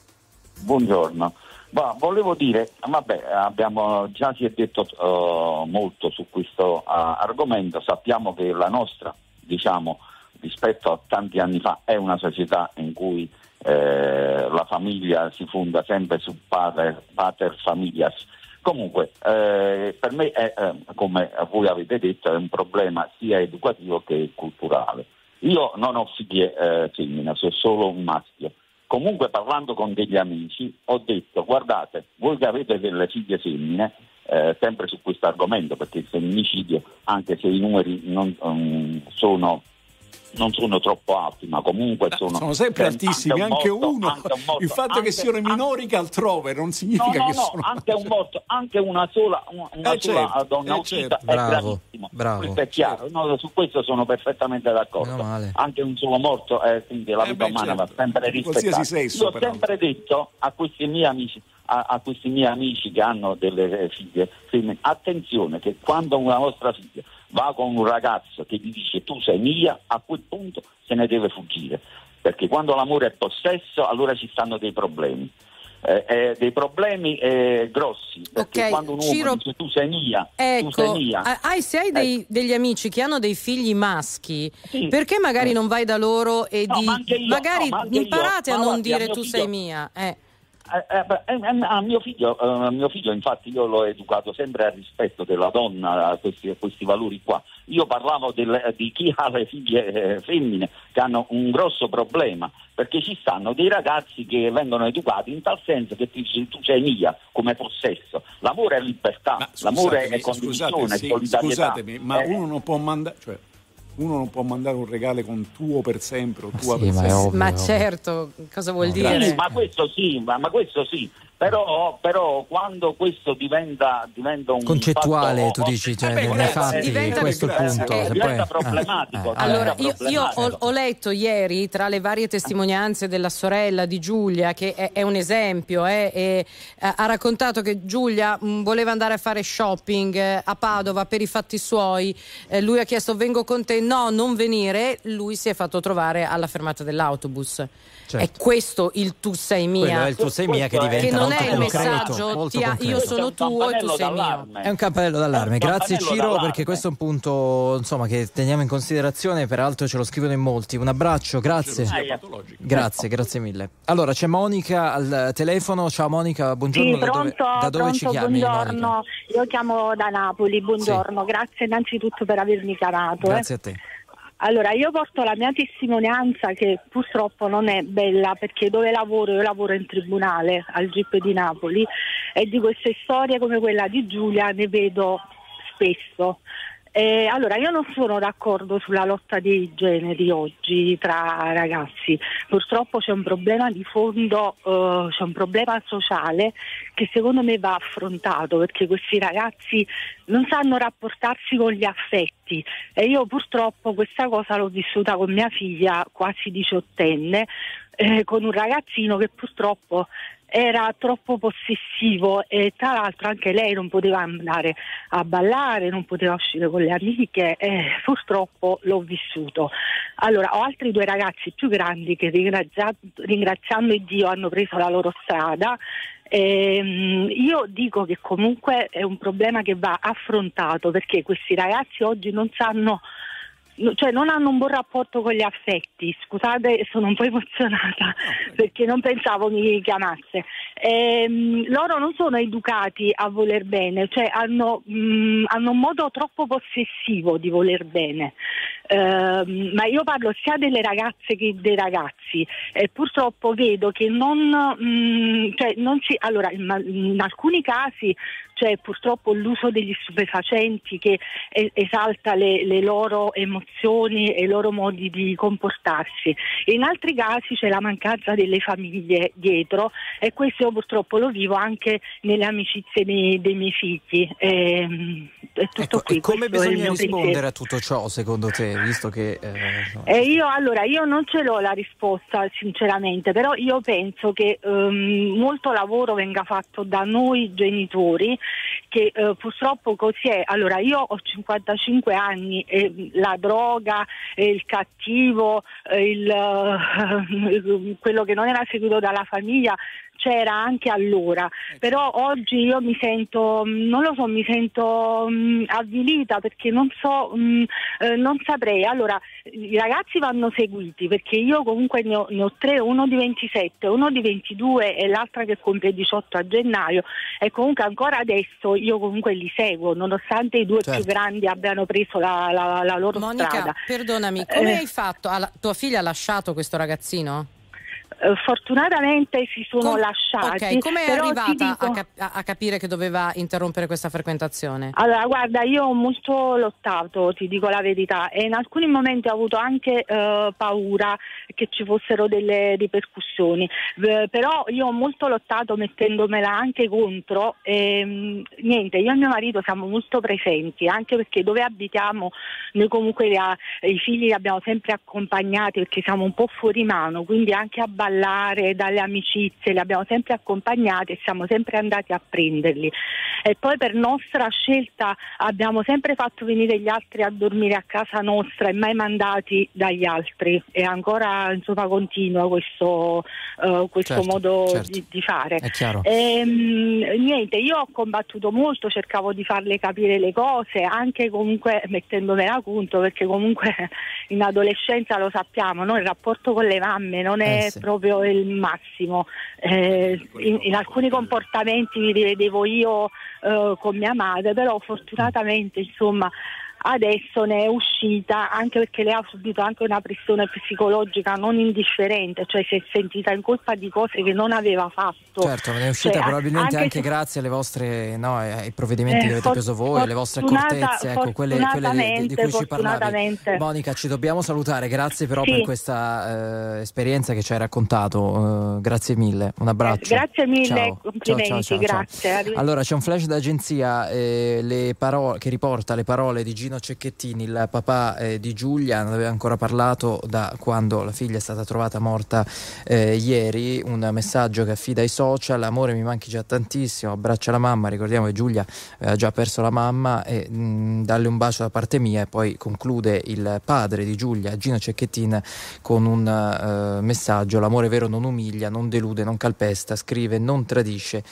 Buongiorno. Ma volevo dire, vabbè, abbiamo, già si è detto uh, molto su questo uh, argomento, sappiamo che la nostra, diciamo, rispetto a tanti anni fa, è una società in cui eh, la famiglia si fonda sempre su pater, pater familias. Comunque, eh, per me, è, eh, come voi avete detto, è un problema sia educativo che culturale. Io non ho figlie eh, femmine, sono solo un maschio. Comunque parlando con degli amici ho detto guardate, voi che avete delle figlie femmine, eh, sempre su questo argomento, perché il femminicidio, anche se i numeri non um, sono non sono troppo alti, ma comunque sono, sono sempre altissimi, anche, anche morto, uno. Anche un morto, il fatto anche, che siano minori che altrove non significa no, no, che no, sono anche un morto, anche una sola, una eh sola certo, donna eh uccisa certo. è Bravo, gravissimo. bravo. Questo è chiaro, no, su questo sono perfettamente d'accordo. Anche un solo morto, eh, quindi la Eh vita beh, umana certo. va sempre rispettata. sesso, Io ho sempre detto a questi miei amici a, a questi miei amici che hanno delle eh, figlie femmine, attenzione che quando una vostra figlia va con un ragazzo che gli dice tu sei mia, a quel punto se ne deve fuggire, perché quando l'amore è possesso allora ci stanno dei problemi. Eh, eh, dei problemi eh, grossi perché Ok, quando un uomo Ciro- dice tu sei mia, tu sei Ecco, mia a- hai- se hai dei- degli amici che hanno dei figli maschi, Sì. perché magari non vai da loro e No, di... ma io, magari no, ma imparate io. a non dire tu figlio- sei mia. Eh. Eh, eh, eh, a mio figlio, a mio figlio, infatti, io l'ho educato sempre al rispetto della donna, a questi, a questi valori qua. Io parlavo del- di chi ha le figlie femmine che hanno un grosso problema, perché ci stanno dei ragazzi che vengono educati in tal senso che tu sei mia, come possesso. L'amore è libertà, Ma l'amore scusatemi, è condivisione, scusate, solidarietà. scusatemi, ma Eh, uno non può mandare, cioè, uno non può mandare un regalo con tuo per sempre o Ma tua sì, per ma sempre. ovvio. Ma ovvio. certo, cosa vuol No, dire? Sì, ma questo sì, ma, ma questo sì. Però, però quando questo diventa, diventa un Concettuale, fatto- tu dici, cioè, Vabbè, nei fatti, Diventa- questo è il punto. eh, diventa poi- problematico. eh, eh, Allora, io, io ho, ho letto ieri tra le varie testimonianze della sorella di Giulia, che è, è un esempio, eh, e, eh, ha raccontato che Giulia mh, voleva andare a fare shopping eh, a Padova per i fatti suoi. Eh, lui ha chiesto vengo con te, no, non venire. Lui si è fatto trovare alla fermata dell'autobus. Certo. È questo il tu sei Quello mia. è il tu sei mia che diventa Che non è il messaggio ha- io sono tuo e tu sei mio. È un campanello d'allarme. Un Grazie campanello Ciro d'allarme. perché questo è un punto insomma, che teniamo in considerazione, peraltro ce lo scrivono in molti. Un abbraccio, grazie. Grazie, grazie mille. Allora c'è Monica al telefono. Ciao Monica, buongiorno. Sì, da dove, pronto, da dove ci pronto, chiami? buongiorno. Monica? Io chiamo da Napoli, buongiorno. Grazie innanzitutto per avermi chiamato. eh. Grazie a te. Allora, io porto la mia testimonianza che purtroppo non è bella perché dove lavoro, io lavoro in tribunale al GIP di Napoli e di queste storie come quella di Giulia ne vedo spesso. Eh, allora, io non sono d'accordo sulla lotta dei generi oggi tra ragazzi. Purtroppo c'è un problema di fondo, eh, c'è un problema sociale che secondo me va affrontato perché questi ragazzi non sanno rapportarsi con gli affetti e io purtroppo questa cosa l'ho vissuta con mia figlia quasi diciottenne, eh, con un ragazzino che purtroppo era troppo possessivo e tra l'altro anche lei non poteva andare a ballare, non poteva uscire con le amiche e purtroppo l'ho vissuto. Allora ho altri due ragazzi più grandi che ringrazia- ringraziando Dio hanno preso la loro strada. Ehm, io dico che comunque è un problema che va affrontato perché questi ragazzi oggi non sanno no- cioè non hanno un buon rapporto con gli affetti. Scusate, sono un po' emozionata perché non pensavo mi chiamasse. Ehm, loro non sono educati a voler bene, cioè hanno, mh, hanno un modo troppo possessivo di voler bene. Ehm, ma io parlo sia delle ragazze che dei ragazzi e purtroppo vedo che non, mh, cioè non si, allora in, in alcuni casi c'è purtroppo l'uso degli stupefacenti che eh, esalta le, le loro emozioni e i loro modi di comportarsi. In altri casi c'è la mancanza delle famiglie dietro e questo io purtroppo lo vivo anche nelle amicizie dei, dei miei figli. Ehm, è tutto Ecco, qui, e come questo bisogna rispondere pensiero. a tutto ciò secondo te, visto che... eh, insomma, E io allora io non ce l'ho la risposta sinceramente, però io penso che ehm, molto lavoro venga fatto da noi genitori che eh, purtroppo così è. Allora io ho 55 anni e la droga, e il cattivo, eh, il, eh, quello che non era seguito dalla famiglia c'era anche allora, però oggi io mi sento, mh, non lo so, mi sento mh, avvilita perché non so, mh, eh, non saprei. Allora, i ragazzi vanno seguiti perché io comunque ne ho, ne ho tre, uno di 27, uno di 22 e l'altra che compie 18 a gennaio e comunque ancora adesso io comunque li seguo, nonostante i due Certo. più grandi abbiano preso la, la- la loro Monica, strada. perdonami, come Eh. hai fatto? Ha la- tua figlia ha lasciato questo ragazzino? Eh, fortunatamente si sono Com- lasciati. Ok, come è arrivata dico- a, cap- a- capire che doveva interrompere questa frequentazione? Allora, guarda, io ho molto lottato, ti dico la verità, e in alcuni momenti ho avuto anche eh, paura che ci fossero delle ripercussioni, Eh, però io ho molto lottato mettendomela anche contro e mh, niente, io e mio marito siamo molto presenti, anche perché dove abitiamo noi comunque ha- i figli li abbiamo sempre accompagnati perché siamo un po' fuori mano, quindi anche a ballare, dalle amicizie, li abbiamo sempre accompagnati e siamo sempre andati a prenderli. E poi per nostra scelta abbiamo sempre fatto venire gli altri a dormire a casa nostra e mai mandati dagli altri e ancora insomma continua questo, eh, questo Certo, modo certo. Di, di fare. È chiaro. Ehm, niente, io ho combattuto molto, cercavo di farle capire le cose, anche comunque mettendomela conto, perché comunque in adolescenza lo sappiamo, no? il rapporto con le mamme non è Eh, sì. proprio il massimo. Eh, in, in alcuni comportamenti mi rivedevo io eh, con mia madre, però fortunatamente insomma adesso ne è uscita anche perché lei ha subito anche una pressione psicologica non indifferente, cioè si è sentita in colpa di cose che non aveva fatto. Certo, ne è uscita Cioè, probabilmente anche, se- grazie alle vostre, no, ai provvedimenti Eh, che avete preso voi, alle vostre accortezze, ecco, quelle, quelle di, di cui ci parlavi. Monica, ci dobbiamo salutare, grazie però Sì. per questa eh, esperienza che ci hai raccontato, eh, grazie mille, un abbraccio. Eh, grazie mille, Ciao. complimenti, Ciao, ciao, grazie. Allora c'è un flash d'agenzia eh, che riporta le parole di Gino Gino Cecchettini, il papà eh, di Giulia, non aveva ancora parlato da quando la figlia è stata trovata morta eh, ieri, un messaggio che affida ai social, amore mi manchi già tantissimo, abbraccia la mamma, ricordiamo che Giulia aveva già perso la mamma e mh, dalle un bacio da parte mia e poi conclude il padre di Giulia, Gino Cecchettin, con un uh, messaggio, l'amore vero non umiglia, non delude, non calpesta, scrive, non tradisce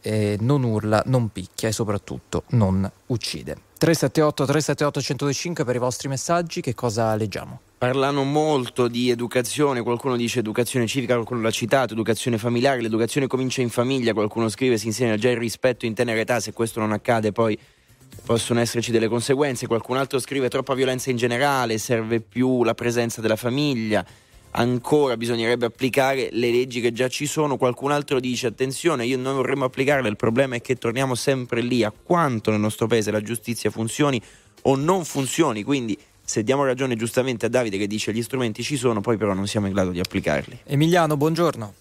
eh, non urla, non picchia e soprattutto non uccide. 378 378 125 per i vostri messaggi, che cosa leggiamo? Parlano molto di educazione, qualcuno dice educazione civica, qualcuno l'ha citato, educazione familiare, l'educazione comincia in famiglia, qualcuno scrive si insegna già il rispetto in tenera età, se questo non accade poi possono esserci delle conseguenze, qualcun altro scrive troppa violenza in generale, serve più la presenza della famiglia ancora bisognerebbe applicare le leggi che già ci sono. Qualcun altro dice attenzione, io noi vorremmo applicarle, il problema è che torniamo sempre lì a quanto nel nostro paese la giustizia funzioni o non funzioni, quindi se diamo ragione giustamente a Davide che dice gli strumenti ci sono, poi però non siamo in grado di applicarli. Emiliano, buongiorno.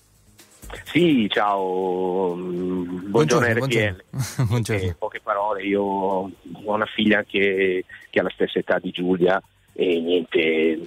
Sì, ciao, buongiorno, buongiorno RPL. Buongiorno. buongiorno. Eh, poche parole, io ho una figlia che, che ha la stessa età di Giulia e niente,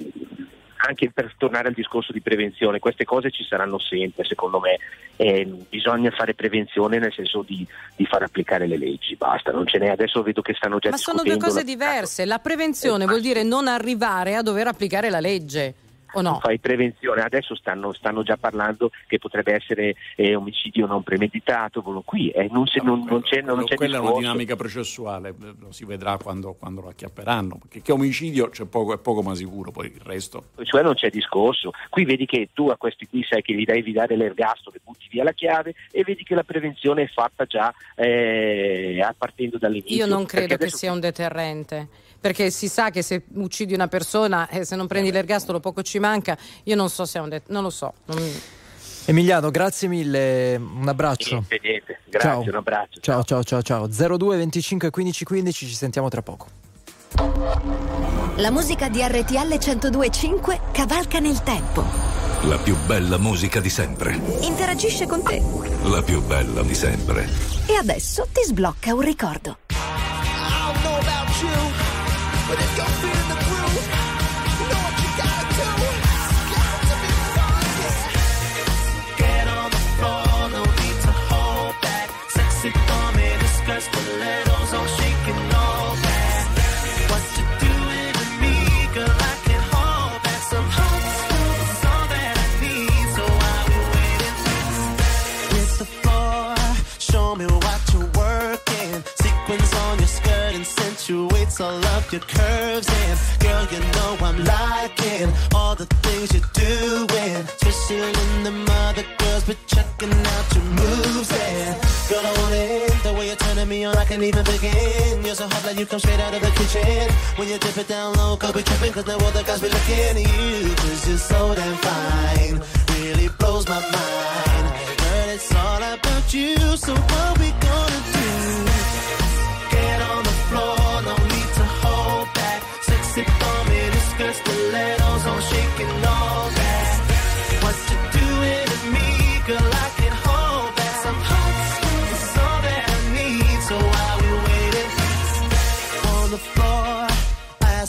anche per tornare al discorso di prevenzione, queste cose ci saranno sempre, secondo me, eh, bisogna fare prevenzione nel senso di, di, far applicare le leggi, basta, non ce n'è, adesso vedo che stanno già Ma sono due cose diverse, la prevenzione eh, vuol dire non arrivare a dover applicare la legge o no? Fai prevenzione, adesso stanno, stanno, già parlando che potrebbe essere eh, omicidio non premeditato, qui eh, non, se, non, non, c'è, non c'è Quella è una dinamica processuale, lo si vedrà quando, quando lo acchiapperanno, perché che omicidio c'è poco, è poco ma sicuro, poi il resto. Cioè non c'è discorso, qui vedi che tu a questi qui sai che gli devi dare l'ergastolo, che butti via la chiave e vedi che la prevenzione è fatta già eh, partendo dall'inizio. Io non credo che sia un deterrente perché si sa che se uccidi una persona e se non prendi l'ergastolo poco ci manca, io non so se è un det- non lo so. Non... Emiliano, grazie mille, un abbraccio. Niente, niente. Grazie, ciao. un abbraccio. Ciao, ciao, ciao, ciao. 02 25 15 15, ci sentiamo tra poco. La musica di RTL 1025 cavalca nel tempo. La più bella musica di sempre. Interagisce con te. La più bella di sempre. E adesso ti sblocca un ricordo. Gonna be on your skirt and accentuates all of your curves. And girl you know I'm liking all the things you're doing. Especially when the mother girls but checking out your moves. And girl I want it. The way you're turning me on I can't even begin. You're so hot like you come straight out of the kitchen. When you dip it down low go be tripping cause now all the guys be looking at you. Cause you're so damn fine. Really blows my mind. Girl it's all about you. So what we gonna do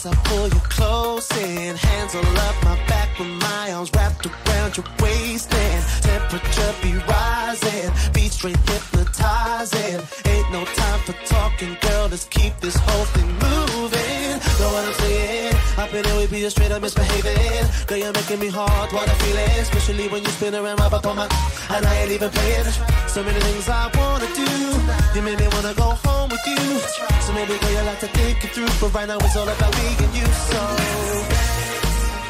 I pull you close hands all up my back with my arms wrapped around your waist, and temperature be rising, beat straight hypnotizing. Ain't no time for talking, girl. Let's keep this whole thing be straight up misbehaving. Girl, you're making me hard, what I'm feeling. Especially when you spin around right up on my. And I ain't even playing. So many things I wanna do. You made me wanna go home with you. So maybe, girl, you like to think it through. But right now, it's all about me and you. So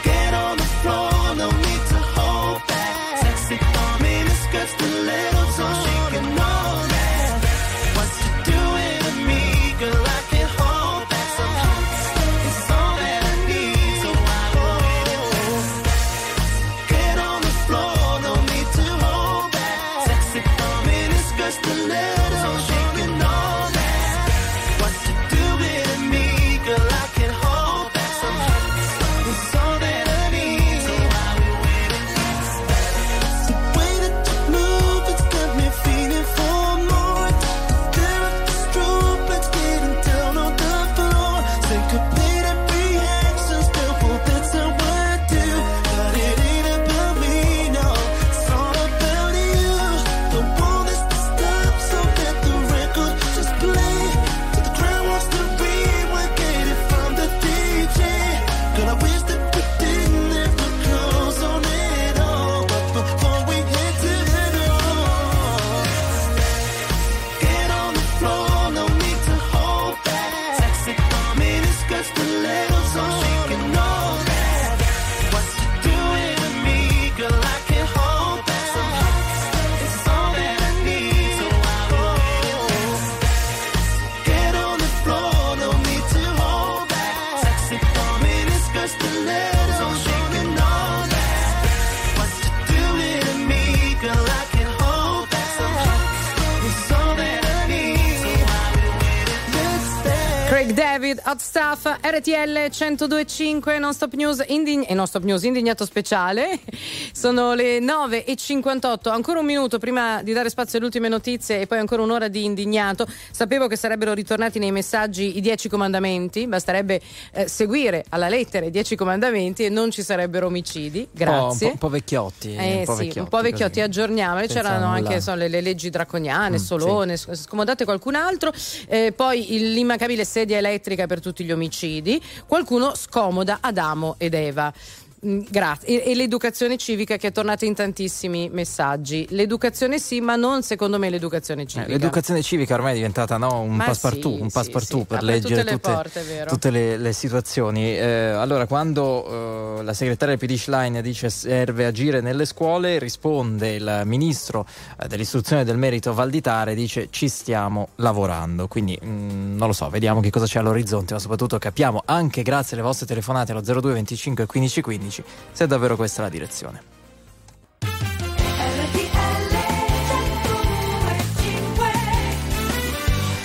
get on the floor, no need to hold back. Sexy for me, the skirts, the little on. David, Hot Stuff, RTL 1025, Non Stop News, indign- e Non Stop News, indignato speciale. Sono le 9.58, ancora un minuto prima di dare spazio alle ultime notizie e poi ancora un'ora di indignato. Sapevo che sarebbero ritornati nei messaggi i dieci comandamenti, basterebbe eh, seguire alla lettera i dieci comandamenti e non ci sarebbero omicidi. Grazie. Un po', un po' vecchiotti. Eh un po' sì, vecchiotti, un po' vecchiotti, aggiorniamoli. C'erano anche insomma, le, le leggi draconiane, Mm, Solone, s- scomodate qualcun altro. Eh, poi il- l'immancabile sedia elettrica per tutti gli omicidi. Qualcuno scomoda Adamo ed Eva. Mm, Grazie. E, e l'educazione civica che è tornata in tantissimi messaggi. L'educazione sì, ma non secondo me l'educazione Eh, civica. L'educazione civica ormai è diventata no, un Ma passepartout, sì, un sì, passepartout sì, per apre leggere tutte le tutte, porte, tutte le, le situazioni. Eh, allora, quando eh, la segretaria PD Schlein dice serve agire nelle scuole, risponde il ministro eh, dell'istruzione e del merito Valditare, dice ci stiamo lavorando. Quindi mm, non lo so, vediamo che cosa c'è all'orizzonte, ma soprattutto capiamo anche grazie alle vostre telefonate allo 02 25 15 15 se è davvero questa la direzione.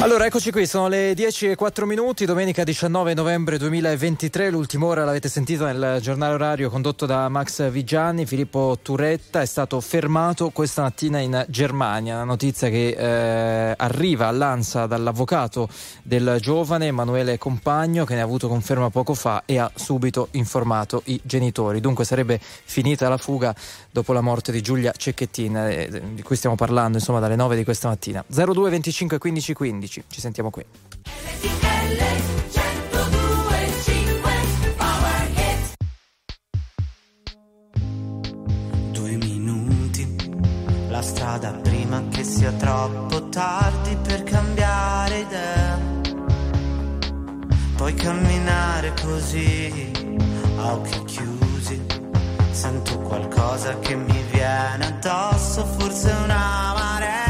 Allora, eccoci qui, sono le 10 e 4 minuti, domenica 19 novembre 2023, l'ultima ora l'avete sentito nel giornale orario condotto da Max Vigianni, Filippo Turetta è stato fermato questa mattina in Germania, una notizia che eh, arriva all'ANSA dall'avvocato del giovane Emanuele Compagno che ne ha avuto conferma poco fa e ha subito informato i genitori. Dunque sarebbe finita la fuga dopo la morte di Giulia Cecchettin, eh, di cui stiamo parlando insomma dalle 9 di questa mattina. 02 25 15 15, ci sentiamo qui. Due minuti, la strada prima che sia troppo tardi per cambiare idea. Puoi camminare così, a occhi chiusi. Sento qualcosa che mi viene addosso, forse una marea.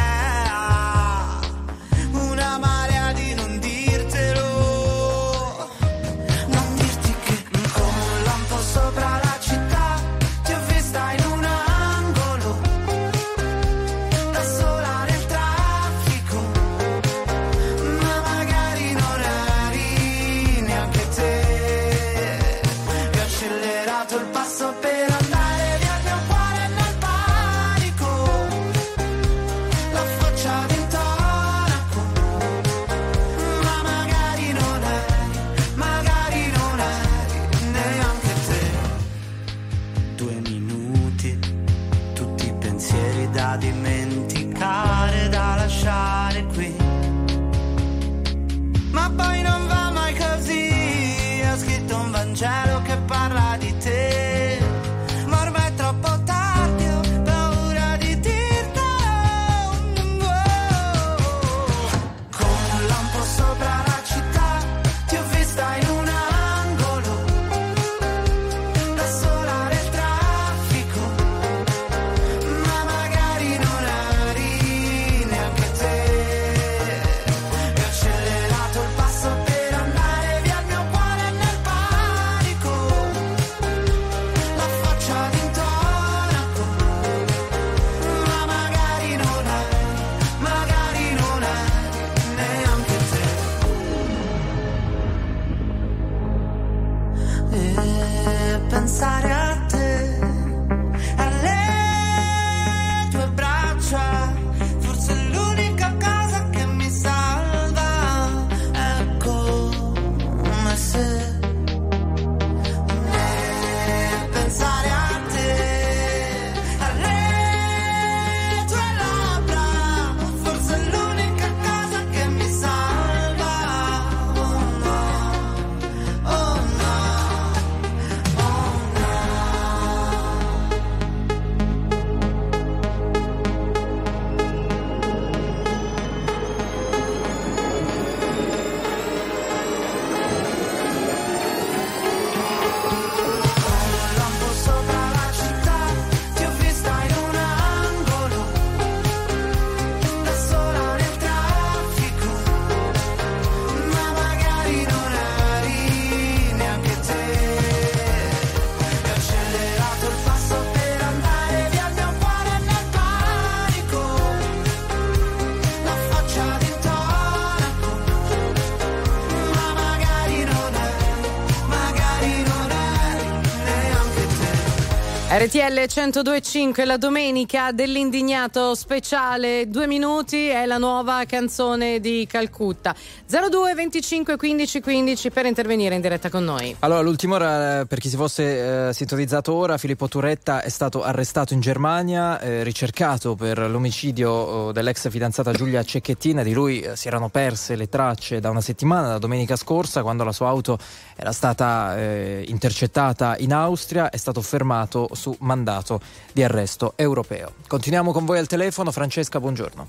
RTL 1025, la domenica dell'indignato speciale, due minuti è la nuova canzone di Calcutta. 02 25 15 15 per intervenire in diretta con noi. Allora, l'ultima ora, eh, per chi si fosse eh, sintonizzato ora, Filippo Turetta è stato arrestato in Germania, eh, ricercato per l'omicidio oh, dell'ex fidanzata Giulia Cecchettina. Di lui eh, si erano perse le tracce da una settimana, da domenica scorsa, quando la sua auto era stata eh, intercettata in Austria, è stato fermato su mandato di arresto europeo. Continuiamo con voi al telefono. Francesca, buongiorno.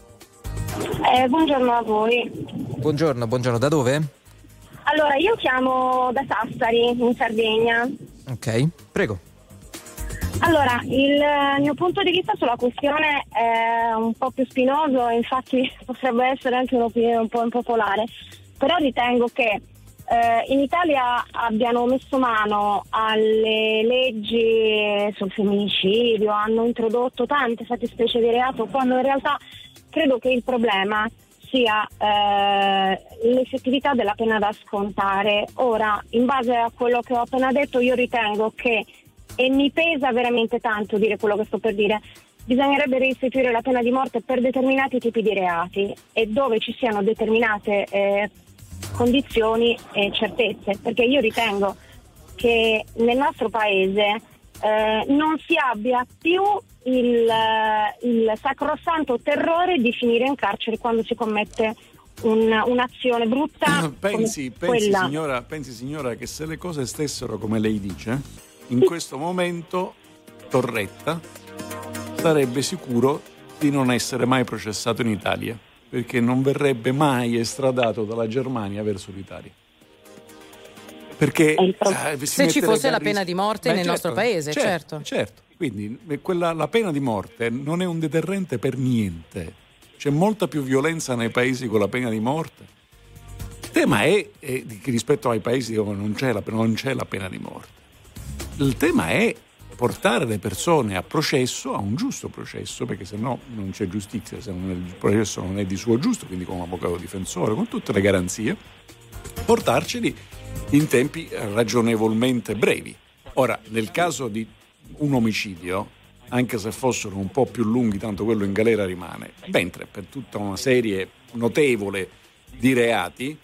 Eh, buongiorno a voi. Buongiorno, buongiorno. Da dove? Allora, io chiamo da Sassari, in Sardegna. Ok, prego. Allora, il mio punto di vista sulla questione è un po' più spinoso, infatti potrebbe essere anche un'opinione un po' impopolare, però ritengo che eh, in Italia abbiano messo mano alle leggi sul femminicidio, hanno introdotto tante fattispecie di reato, quando in realtà credo che il problema sia eh, l'effettività della pena da scontare. Ora, in base a quello che ho appena detto, io ritengo che, e mi pesa veramente tanto dire quello che sto per dire, bisognerebbe reistituire la pena di morte per determinati tipi di reati e dove ci siano determinate eh, condizioni e certezze, perché io ritengo che nel nostro paese eh, non si abbia più il, eh, il sacrosanto terrore di finire in carcere quando si commette un- un'azione brutta Pensi, pensi, signora, pensi, signora, che se le cose stessero come lei dice, in questo momento Torretta sarebbe sicuro di non essere mai processato in Italia, perché non verrebbe mai estradato dalla Germania verso l'Italia. Perché eh, si Se ci fosse la pena di morte Beh, nel certo, nostro paese, certo. Certo, quindi eh, quella- la pena di morte non è un deterrente per niente. C'è molta più violenza nei paesi con la pena di morte. Il tema è, eh, di- rispetto ai paesi dove non c'è, la, non c'è la pena di morte. Il tema è portare le persone a processo, a un giusto processo, perché se no non c'è giustizia, se il processo non è di suo giusto, quindi con un avvocato difensore, con tutte le garanzie, portarceli in tempi ragionevolmente brevi. Ora, nel caso di un omicidio, anche se fossero un po' più lunghi, tanto quello in galera rimane, mentre per tutta una serie notevole di reati,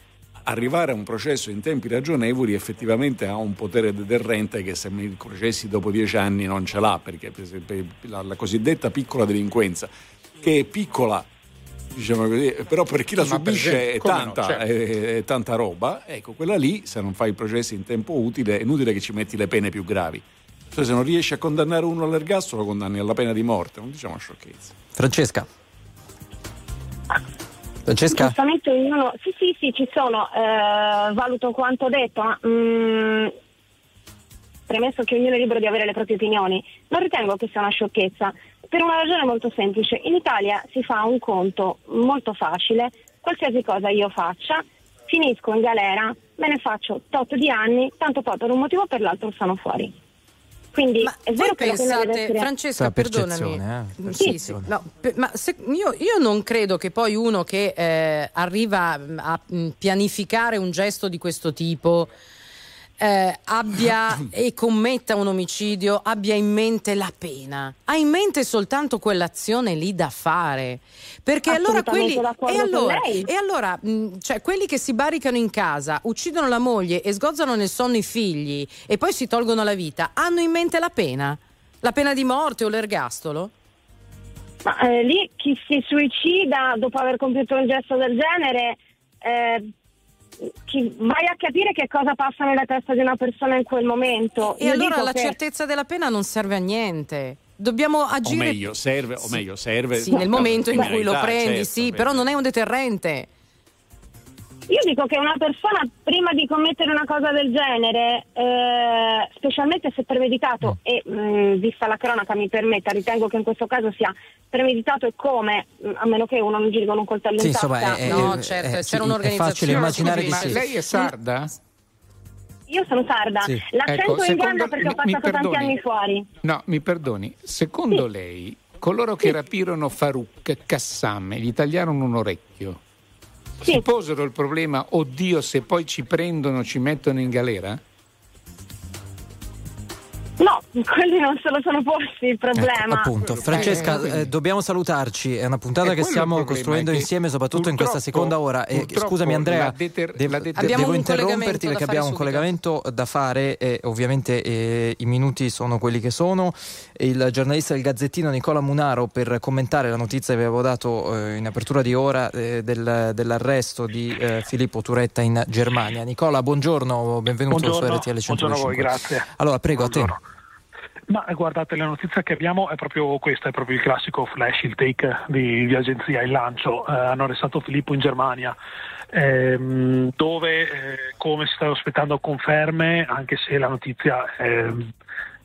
arrivare a un processo in tempi ragionevoli effettivamente ha un potere deterrente che se mi processi dopo dieci anni non ce l'ha, perché per esempio la, la cosiddetta piccola delinquenza, che è piccola, diciamo così, però per chi la Ma subisce esempio, è come no, tanta, certo. è, è tanta roba, ecco, quella lì, se non fai i processi in tempo utile, è inutile che ci metti le pene più gravi. Cioè, se non riesci a condannare uno all'ergastolo, lo condanni alla pena di morte, non diciamo sciocchezze. Francesca. Francesca? Giustamente ognuno, sì sì sì ci sono, eh, valuto quanto detto, ma mm, premesso che ognuno è libero di avere le proprie opinioni, non ritengo che sia una sciocchezza, per una ragione molto semplice, in Italia si fa un conto molto facile, qualsiasi cosa io faccia, finisco in galera, me ne faccio tot di anni, tanto poi per un motivo o per l'altro sono fuori. Quindi è vero Voi che pensate, essere... Francesca, perdonami. eh, Sì, sì, no, pe- ma se- io, io non credo che poi uno che eh, arriva a mh, pianificare un gesto di questo tipo eh, abbia e commetta un omicidio abbia in mente la pena, ha in mente soltanto quell'azione lì da fare. Perché allora quelli, e allora, e allora mh, cioè, quelli che si barricano in casa, uccidono la moglie e sgozzano nel sonno i figli e poi si tolgono la vita, hanno in mente la pena? La pena di morte o l'ergastolo? Ma eh, lì chi si suicida dopo aver compiuto un gesto del genere, eh, vai a capire che cosa passa nella testa di una persona in quel momento. E Io allora la che- certezza della pena non serve a niente. Dobbiamo O agire meglio, serve, o meglio, serve sì, nel momento in cui lo prendi, certo, sì, però non è un deterrente. Io dico che una persona prima di commettere una cosa del genere, eh, specialmente se Mm. premeditato, e mh, vista la cronaca mi permetta, ritengo che in questo caso sia premeditato e come, mh, a meno che uno non giri con un coltello Sì, in insomma, tasca. è- No, è- certo, è- c'era sì, un'organizzazione. È facile immaginare di ma sì. lei è sarda? Io sono sarda, Sì. l'accento Ecco, in secondo- gamba perché ho mi- mi passato tanti anni fuori. No, mi perdoni. Secondo lei, coloro che rapirono Farouk Kassam e gli tagliarono un orecchio, si posero il problema, oddio, se poi ci prendono ci mettono in galera? No, quelli non se lo sono posti il problema. Appunto, Francesca, eh, dobbiamo salutarci. È una puntata È che stiamo costruendo che insieme, soprattutto in questa seconda ora. E scusami, Andrea, la deter- devo, la deter- de- Abbiamo devo interromperti perché abbiamo un subito. collegamento da fare e ovviamente eh, i minuti sono quelli che sono. Il giornalista del Gazzettino Nicola Munaro per commentare la notizia che avevo dato eh, in apertura di ora eh, del- dell'arresto di eh, Filippo Turetta in Germania. Nicola, buongiorno, benvenuto Buongiorno, su RTL 125. buongiorno a voi, grazie. Allora, prego, a te. Ma guardate, la notizia che abbiamo è proprio questa, è proprio il classico flash, il take di, di agenzia, il lancio. Eh, hanno arrestato Filippo in Germania, ehm, dove, eh, come si stava aspettando, conferme, anche se la notizia è,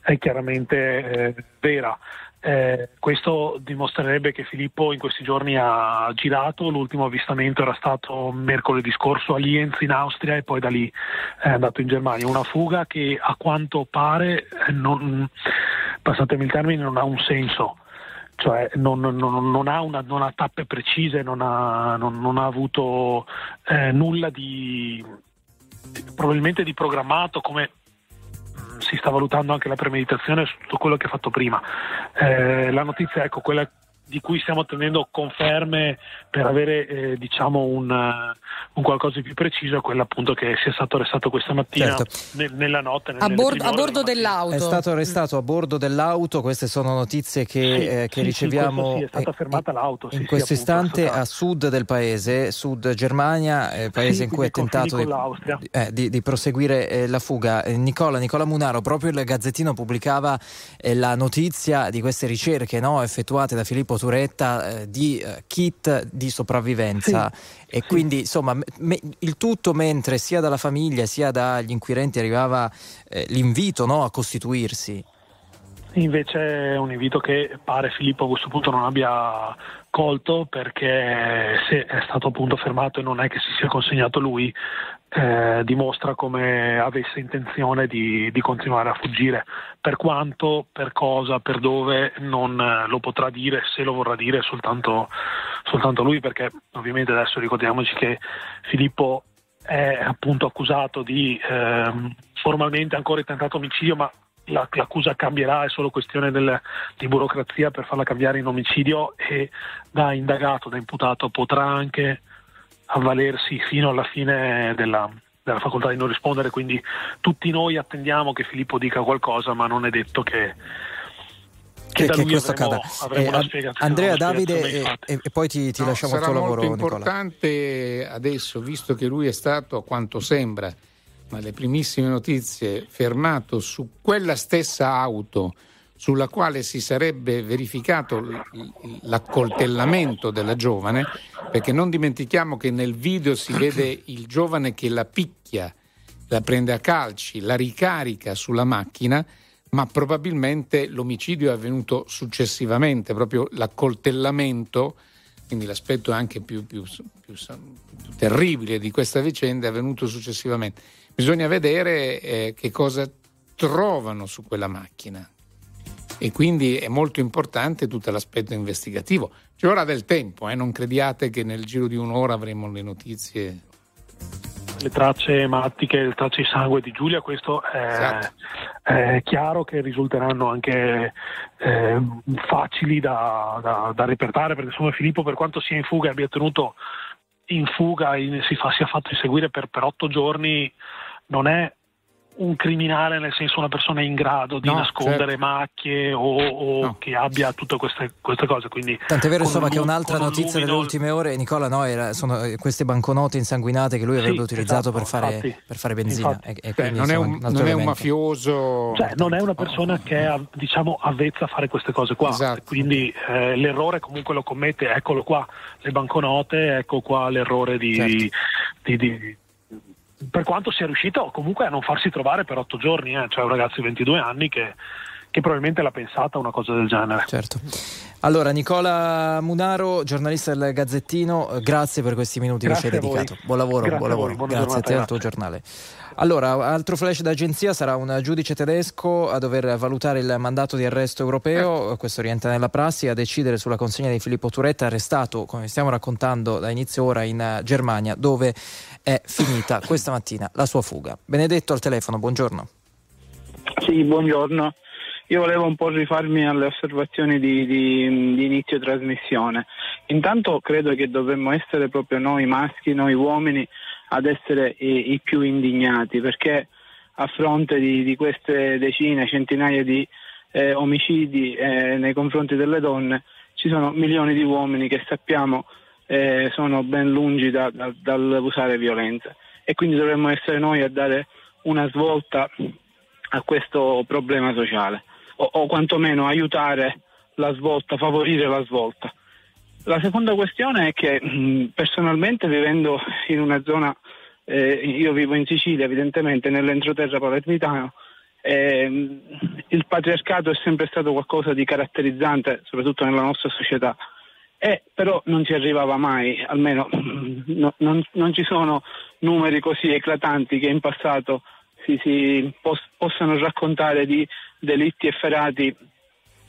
è chiaramente eh, vera. Eh, questo dimostrerebbe che Filippo in questi giorni ha girato, l'ultimo avvistamento era stato mercoledì scorso a Lienz in Austria e poi da lì è andato in Germania. Una fuga che a quanto pare, eh, non, passatemi il termine, non ha un senso. Cioè non, non- non ha, una- ha tappe precise, non ha, ha avuto eh, nulla di probabilmente di programmato come si sta valutando anche la premeditazione su tutto quello che ha fatto prima. Eh, la notizia, ecco, quella di cui stiamo attendendo conferme per avere eh, diciamo un, eh, un qualcosa di più preciso è quella appunto che sia stato arrestato questa mattina Certo. ne- nella notte. A, nelle bord- prime a bordo dell'auto. È stato arrestato a bordo dell'auto, queste sono notizie che, Sì, eh, che sì, riceviamo sì, è stata eh, fermata l'auto. sì, in sì, questo appunto, istante a sud del paese, sud Germania, eh, paese Sì, in cui è tentato di, eh, di- di proseguire eh, la fuga. Eh, Nicola, Nicola Munaro, proprio il Gazzettino pubblicava eh, la notizia di queste ricerche no, effettuate da Filippo Turetta eh, di eh, kit di sopravvivenza e quindi insomma me- il tutto mentre sia dalla famiglia sia dagli inquirenti arrivava eh, l'invito no, a costituirsi. Invece è un invito che pare Filippo a questo punto non abbia colto perché se è stato appunto fermato e non è che si sia consegnato lui, eh, dimostra come avesse intenzione di, di continuare a fuggire. Per quanto, per cosa, per dove non eh, lo potrà dire, se lo vorrà dire soltanto, soltanto lui, perché ovviamente adesso ricordiamoci che Filippo è appunto accusato di ehm, formalmente ancora il tentato omicidio, ma la- l'accusa cambierà, è solo questione del- di burocrazia per farla cambiare in omicidio e da indagato, da imputato potrà anche avvalersi fino alla fine della, della facoltà di non rispondere, quindi tutti noi attendiamo che Filippo dica qualcosa, ma non è detto che, Che, da che lui questo avremo- accada. avremo Eh, Andrea, Davide e, dei e- e poi ti, ti No, lasciamo il sarà tuo lavoro, molto Nicola. importante adesso, visto che lui è stato, a quanto sembra, ma le primissime notizie, fermato su quella stessa auto sulla quale si sarebbe verificato l'accoltellamento della giovane, perché non dimentichiamo che nel video si vede il giovane che la picchia, la prende a calci, la ricarica sulla macchina, ma probabilmente l'omicidio è avvenuto successivamente, proprio l'accoltellamento, quindi l'aspetto anche più, più- più- più terribile di questa vicenda è avvenuto successivamente. Bisogna vedere eh, che cosa trovano su quella macchina e quindi è molto importante tutto l'aspetto investigativo. Ci vorrà del tempo, eh, non crediate che nel giro di un'ora avremo le notizie. le tracce ematiche, le tracce di sangue di Giulia, questo è, Esatto. è chiaro che risulteranno anche eh, facili da, da- da repertare, perché insomma Filippo per quanto sia in fuga e abbia tenuto in fuga e si fa- sia fatto inseguire per, per otto giorni, non è un criminale, nel senso una persona in grado di No, nascondere certo. macchie o, o che abbia tutte queste, queste cose. Quindi Tant'è vero insomma un che un'altra un notizia delle ultime ore, Nicola, no, era- sono eh, queste banconote insanguinate che lui avrebbe Sì, utilizzato esatto, per, fare, infatti. per fare benzina. Infatti. E- e quindi, non, è insomma, un, altro non è un mafioso. Cioè, non è una persona che è diciamo, avvezza a fare queste cose qua, Esatto. quindi eh, l'errore comunque lo commette, eccolo qua, le banconote, ecco qua l'errore di, Certo. di- di- per quanto sia riuscito comunque a non farsi trovare per otto giorni, eh, cioè un ragazzo di 22 anni che, che probabilmente l'ha pensata una cosa del genere. Certo. Allora, Nicola Munaro, giornalista del Gazzettino, eh, grazie per questi minuti Grazie che ci hai dedicato. Buon lavoro, Grazie buon a voi, lavoro. grazie a te e al tuo giornata, giornale. Allora, altro flash d'agenzia sarà un giudice tedesco a dover valutare il mandato di arresto europeo, questo rientra nella prassi, a decidere sulla consegna di Filippo Turetta, arrestato, come stiamo raccontando da inizio ora, in Germania, dove è finita questa mattina la sua fuga. Benedetto al telefono, buongiorno. Sì, buongiorno. Io volevo un po' rifarmi alle osservazioni di, di- di inizio trasmissione. Intanto credo che dovremmo essere proprio noi maschi, noi uomini, ad essere i, i più indignati, perché a fronte di, di queste decine, centinaia di eh, omicidi eh, nei confronti delle donne, ci sono milioni di uomini che sappiamo eh, sono ben lungi da- da- dall'usare violenza. E quindi dovremmo essere noi a dare una svolta a questo problema sociale. O, o quantomeno aiutare la svolta, favorire la svolta. La seconda questione è che mh, personalmente vivendo in una zona, eh, io vivo in Sicilia evidentemente nell'entroterra palermitano, ehm, il patriarcato è sempre stato qualcosa di caratterizzante soprattutto nella nostra società e però non si arrivava mai, almeno no- non, non ci sono numeri così eclatanti che in passato si, si pos- possano raccontare di delitti efferati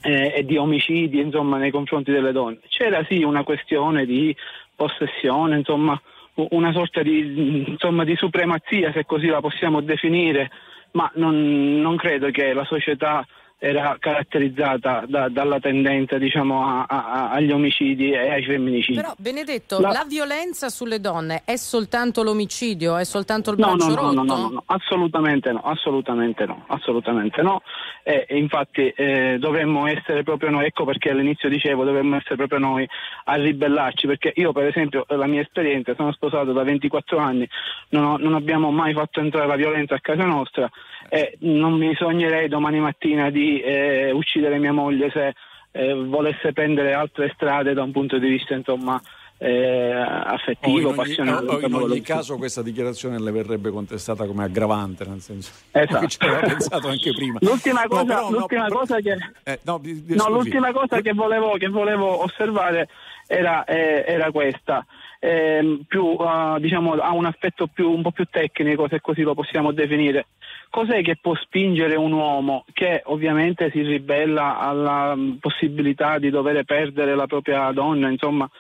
eh, e di omicidi insomma, nei confronti delle donne. C'era sì una questione di possessione, insomma, una sorta di, insomma, di supremazia, se così la possiamo definire, ma non, non credo che la società era caratterizzata da- dalla tendenza diciamo, a- a- agli omicidi e ai femminicidi. Però Benedetto, La- la... violenza sulle donne è soltanto l'omicidio, è soltanto il No, braccio no, no, no, no, no, no, assolutamente no, assolutamente no, assolutamente no. E, e infatti eh, dovremmo essere proprio noi, ecco perché all'inizio dicevo dovremmo essere proprio noi a ribellarci, perché io per esempio la mia esperienza, sono sposato da 24 anni, non, ho- non abbiamo mai fatto entrare la violenza a casa nostra e non mi sognerei domani mattina di eh, uccidere mia moglie se eh, volesse prendere altre strade da un punto di vista insomma eh, O affettivo, in ogni, passionale. o in ogni caso questa dichiarazione le verrebbe contestata come aggravante, nel senso Esatto. che ci aveva pensato anche prima. L'ultima No, cosa, però, no, l'ultima però- cosa che, eh, no, di- di- no, l'ultima cosa che volevo, che volevo osservare era, eh, era questa. Ehm, più, eh, diciamo, ha un aspetto più, un po' più tecnico, se così lo possiamo definire. Cos'è che può spingere un uomo che ovviamente si ribella alla mm, possibilità di dover perdere la propria donna, insomma,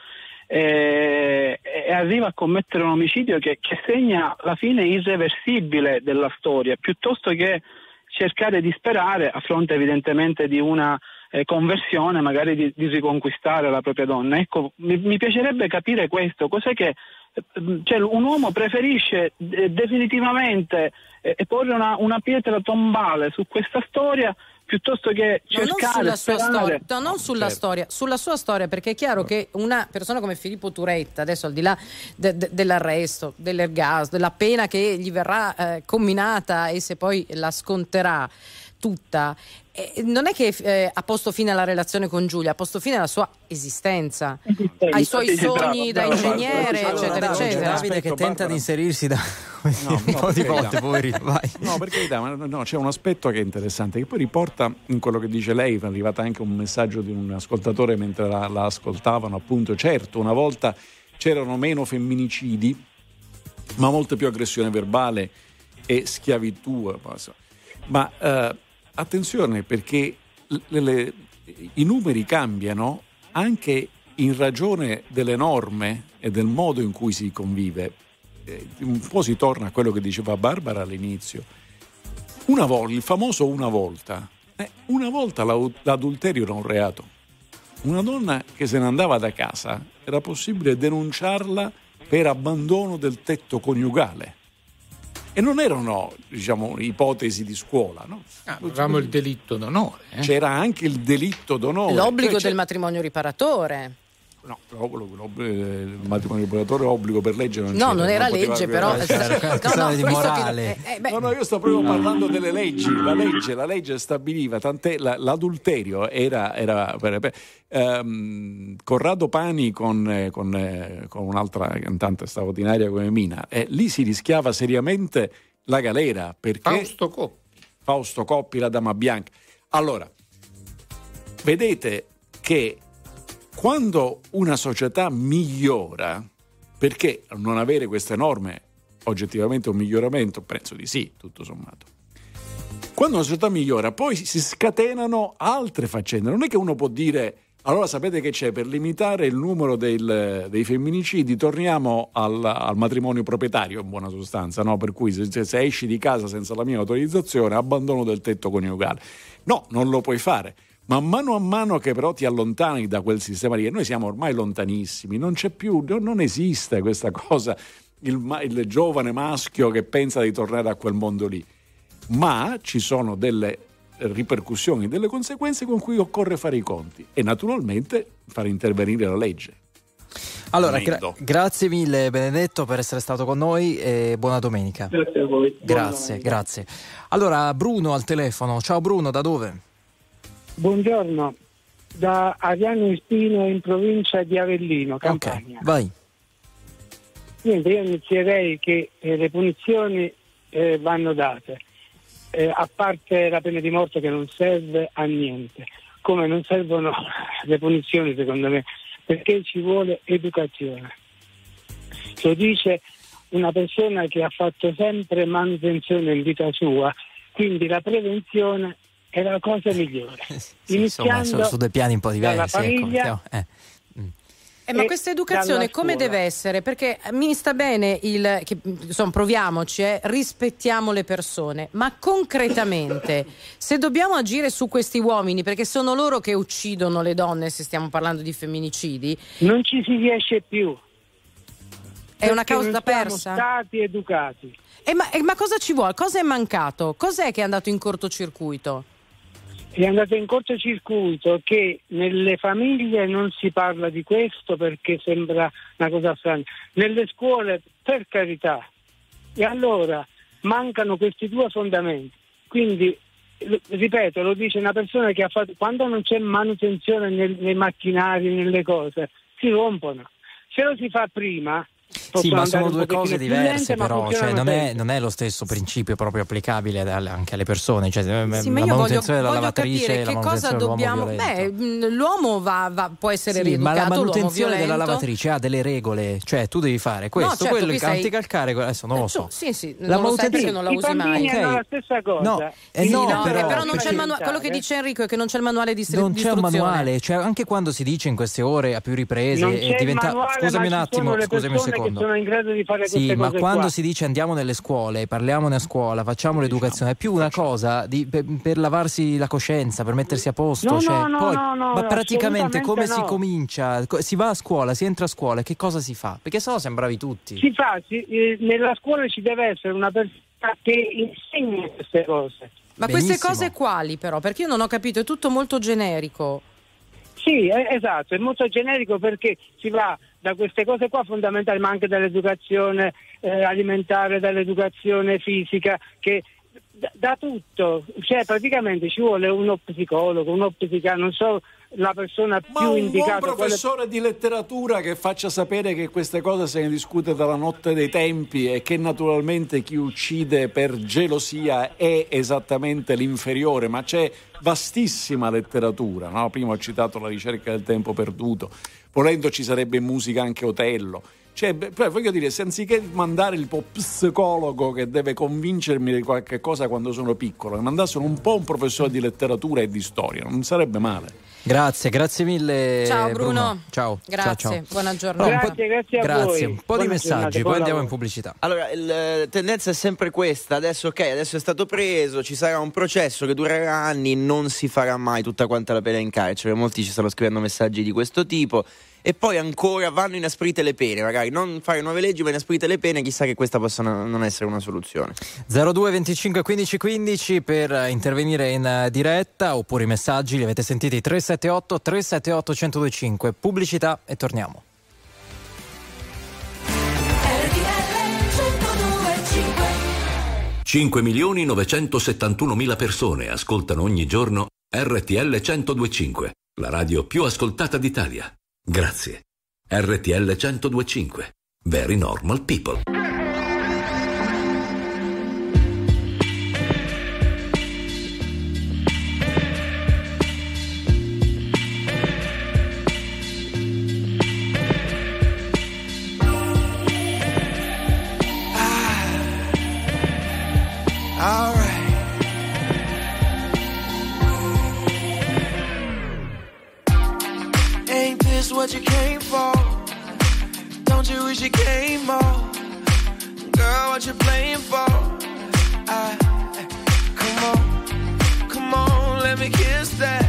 eh, e arriva a commettere un omicidio che, che segna la fine irreversibile della storia, piuttosto che cercare di sperare, a fronte evidentemente di una eh, conversione, magari di, di riconquistare la propria donna. Ecco, mi, mi piacerebbe capire questo, cos'è che cioè, un uomo preferisce eh, definitivamente eh, porre una, una pietra tombale su questa storia piuttosto che No, non cercare, sulla sua sperare. storia, no, non sulla Certo. storia, sulla sua storia, perché è chiaro che una persona come Filippo Turetta, adesso al di là de- de- dell'arresto, dell'ergas, della pena che gli verrà eh, comminata e se poi la sconterà tutta, eh, non è che eh, ha posto fine alla relazione con Giulia, ha posto fine alla sua esistenza, ai suoi sogni bravo, da bravo, ingegnere, bravo. eccetera, Allora, eccetera. Davide che tenta di inserirsi da un no, po' di volte, poverino. Vai. No, per carità, ma no, c'è un aspetto che è interessante, che poi riporta in quello che dice lei, è arrivato anche un messaggio di un ascoltatore mentre la, la ascoltavano, appunto, certo, una volta c'erano meno femminicidi, ma molta più aggressione verbale e schiavitù. eh. Ma eh, attenzione perché le- le- i numeri cambiano anche in ragione delle norme e del modo in cui si convive. Eh, un po' si torna a quello che diceva Barbara all'inizio. Una volta, il famoso una volta. Eh, una volta l'adulterio era un reato. Una donna che se ne andava da casa era possibile denunciarla per abbandono del tetto coniugale. E non erano, diciamo, ipotesi di scuola, no? Avevamo il delitto d'onore. eh. C'era anche il delitto d'onore. L'obbligo Cioè, del matrimonio riparatore. No, l'obbligo- l'obbligo- il matrimonio obbligatorio è obbligo per legge. Non No, non era poteva- legge, però- C'era- No, no, di che- morale. eh, eh, No, no, io sto proprio parlando delle leggi. La legge, la legge stabiliva, tant'è la- l'adulterio era. era per- per- ehm, Corrado Pani con, eh, con, eh, con un'altra cantante straordinaria come Mina, eh, lì si rischiava seriamente la galera perché. Fausto Coppi. Fausto Coppi, la Dama Bianca. Allora, vedete che quando una società migliora, perché non avere queste norme oggettivamente un miglioramento? Penso di sì, tutto sommato. Quando una società migliora, poi si scatenano altre faccende. Non è che uno può dire Allora sapete che c'è? Per limitare il numero del- dei femminicidi torniamo al, al matrimonio proprietario in buona sostanza, no? per cui se, se- esci di casa senza la mia autorizzazione abbandono del tetto coniugale. No, non lo puoi fare. Ma mano a mano che però ti allontani da quel sistema lì, e noi siamo ormai lontanissimi, non c'è più, non esiste questa cosa, il, il giovane maschio che pensa di tornare a quel mondo lì ma ci sono delle ripercussioni, delle conseguenze con cui occorre fare i conti e naturalmente fare intervenire la legge. Allora, gra- grazie mille Benedetto per essere stato con noi e buona domenica. Grazie a voi. Grazie, grazie. Allora, Bruno al telefono. Ciao Bruno, da dove? Buongiorno, da Ariano Espino in provincia di Avellino, Campania. Vai. Niente, io inizierei che eh, le punizioni eh, vanno date, eh, a parte la pena di morte che non serve a niente, come non servono le punizioni secondo me, perché ci vuole educazione. Lo dice una persona che ha fatto sempre manutenzione in vita sua, quindi la prevenzione è la cosa migliore. Sì, insomma, su, su due piani un po' diversi. ecco, famiglia, mettiamo- eh. Eh, ma E questa educazione come deve essere? Perché mi sta bene il che, insomma, proviamoci, eh, rispettiamo le persone, ma concretamente se dobbiamo agire su questi uomini, perché sono loro che uccidono le donne, se stiamo parlando di femminicidi, non ci si riesce più. è una causa non siamo persa? stati educati. E ma, e ma cosa ci vuole? Cosa è mancato? Cos'è che è andato in cortocircuito? È andato in cortocircuito che nelle famiglie non si parla di questo perché sembra una cosa strana. Nelle scuole, per carità. E allora mancano questi due fondamenti. Quindi, ripeto, lo dice una persona che ha fatto. Quando non c'è manutenzione nel- nei macchinari, nelle cose, si rompono. Se lo si fa prima. Sì, ma sono due cose diverse, però, cioè, non, è, non è lo stesso principio proprio applicabile anche alle persone. Cioè, Sì, la ma io voglio, manutenzione della voglio lavatrice, la che cosa manutenzione dobbiamo. Beh, l'uomo va, va- può essere Sì, ma la manutenzione della lavatrice ha delle regole, cioè tu devi fare questo, certo, quello, sei- anticalcare, adesso non lo Eh, so. tu- sì, sì, La non lo sai manutenzione- perché non la usi mai. hanno Ok. la stessa cosa. No, eh Sì, no, No, però- eh, però non c'è il manuale, quello che dice Enrico è che non c'è il manuale di Non c'è un manuale, cioè anche quando si dice in queste ore a più riprese e diventa scusami un attimo, scusami un che secondo. sono in grado di fare Sì, queste ma quando qua. si dice andiamo nelle scuole, parliamone a scuola, facciamo l'educazione, è più una cosa di- per, per lavarsi la coscienza, per mettersi a posto. No, cioè, no, no, poi- no, no, ma praticamente come si comincia? Co- Si va a scuola, si entra a scuola, che cosa si fa? Perché sennò siamo bravi tutti. Si fa, si- eh, nella scuola ci deve essere una persona che insegni queste cose. Ma queste Benissimo. cose quali però? Perché io non ho capito, è tutto molto generico. Sì, è- esatto, è molto generico perché si va da queste cose qua fondamentali, ma anche dall'educazione eh, alimentare, dall'educazione fisica, che da, da tutto, cioè praticamente ci vuole uno psicologo, uno psichiatra, non so la persona Ma più un buon indicata. quale- professore di letteratura che faccia sapere che queste cose se ne discute dalla notte dei tempi e che naturalmente chi uccide per gelosia è esattamente l'inferiore, ma c'è vastissima letteratura. no? Prima ho citato la ricerca del tempo perduto, volendo ci sarebbe in musica anche Otello. Cioè, poi voglio dire, se anziché mandare il psicologo che deve convincermi di qualche cosa quando sono piccolo, mandassero un po' un professore di letteratura e di storia, non sarebbe male. Grazie, grazie mille. Ciao, Bruno. Ciao. Grazie, ciao, ciao. buona giornata. Allora, Grazie, grazie a grazie. voi. Un po' di Buona messaggi, giornata, poi andiamo in pubblicità. Allora, la tendenza è sempre questa. Adesso, ok, adesso è stato preso, ci sarà un processo che durerà anni, non si farà mai tutta quanta la pena in carcere. Molti ci stanno scrivendo messaggi di questo tipo. E poi ancora vanno inasprite le pene, magari non fare nuove leggi, ma inasprite le pene, chissà che questa possa non essere una soluzione. 02 25 15 15 per eh, intervenire in eh, diretta oppure i messaggi li avete sentiti 378 378 1025 pubblicità e torniamo 5 milioni 971 mila persone ascoltano ogni giorno RTL 1025, la radio più ascoltata d'Italia. Grazie. RTL 1025. Very normal people. What you came for? Don't you wish you came more? Girl, what you playing for? I, come on, come on, let me kiss that.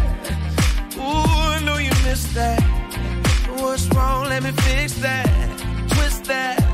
Ooh, I know you missed that. What's wrong? Let me fix that. Twist that.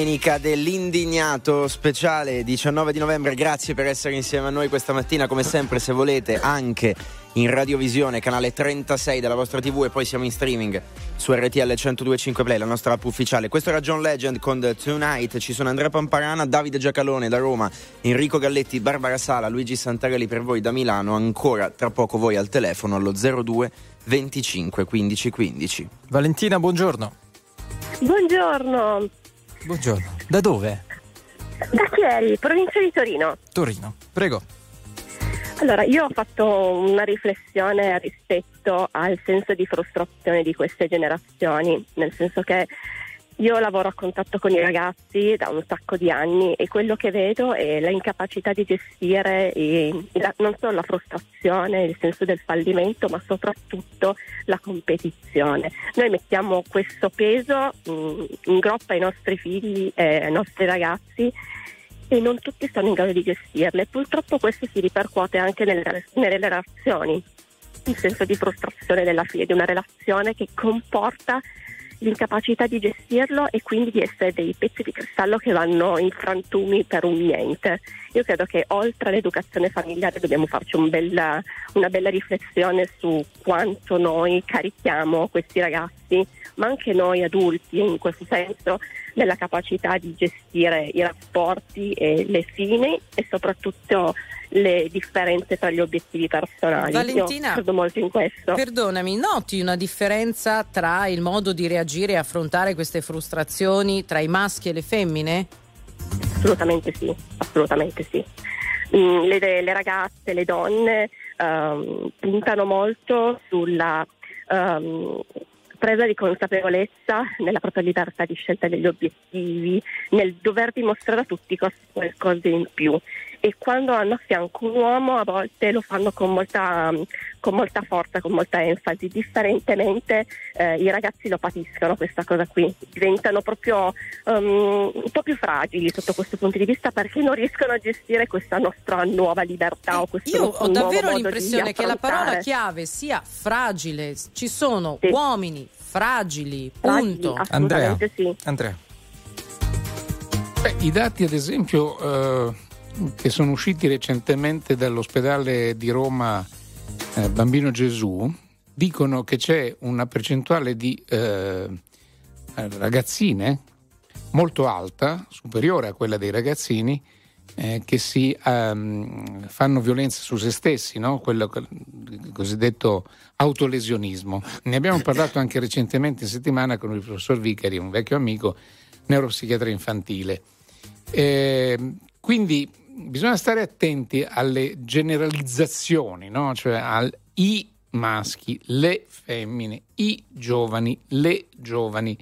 Domenica dell'indignato speciale 19 di novembre, grazie per essere insieme a noi questa mattina, come sempre se volete anche in radiovisione, canale 36 della vostra tv e poi siamo in streaming su RTL 1025 Play, la nostra app ufficiale. Questo era John Legend con The Tonight, ci sono Andrea Pamparana, Davide Giacalone da Roma, Enrico Galletti, Barbara Sala, Luigi Santarelli per voi da Milano, ancora tra poco voi al telefono allo 02 25 15 15. Valentina, buongiorno. Buongiorno, Buongiorno. Da dove? da Chieri, provincia di Torino. Torino. Prego. Allora, io ho fatto una riflessione rispetto al senso di frustrazione di queste generazioni, nel senso che io lavoro a contatto con i ragazzi da un sacco di anni e quello che vedo è l'incapacità di gestire eh, la- non solo la frustrazione, il senso del fallimento, ma soprattutto la competizione. Noi mettiamo questo peso mh, in groppa ai nostri figli e ai nostri ragazzi e non tutti sono in grado di gestirle. Purtroppo questo si ripercuote anche nelle, nelle relazioni, il senso di frustrazione della figlia, di una relazione che comporta l'incapacità di gestirlo e quindi di essere dei pezzi di cristallo che vanno in frantumi per un niente. Io credo che oltre all'educazione familiare dobbiamo farci un bella- una bella riflessione su quanto noi carichiamo questi ragazzi, ma anche noi adulti in questo senso, nella capacità di gestire i rapporti e le fini e soprattutto le differenze tra gli obiettivi personali. Valentina, credo molto in questo. Perdonami, noti una differenza tra il modo di reagire e affrontare queste frustrazioni tra i maschi e le femmine? Assolutamente sì, assolutamente sì. Mm, le, le ragazze, le donne ehm, puntano molto sulla ehm, presa di consapevolezza nella propria libertà di scelta degli obiettivi, nel dover dimostrare a tutti cos- qualcosa in più. E quando hanno a fianco un uomo a volte lo fanno con molta, con molta forza, con molta enfasi, differentemente eh, i ragazzi lo patiscono questa cosa qui, diventano proprio um, un po' più fragili sotto questo punto di vista perché non riescono a gestire questa nostra nuova libertà o questo Io ho davvero l'impressione che la parola chiave sia fragile. Ci sono Sì. uomini fragili, Fragili, punto. Andrea. sì. Andrea. Beh, I dati, ad esempio, eh, che sono usciti recentemente dall'ospedale di Roma eh, Bambino Gesù, dicono che c'è una percentuale di eh, ragazzine molto alta, superiore a quella dei ragazzini, eh, che si ehm, fanno violenza su se stessi, no? quello il cosiddetto autolesionismo. Ne abbiamo parlato anche recentemente in settimana con il professor Vicari, un vecchio amico, neuropsichiatra infantile. Eh, quindi bisogna stare attenti alle generalizzazioni, no? cioè al i maschi, le femmine, i giovani, le giovani.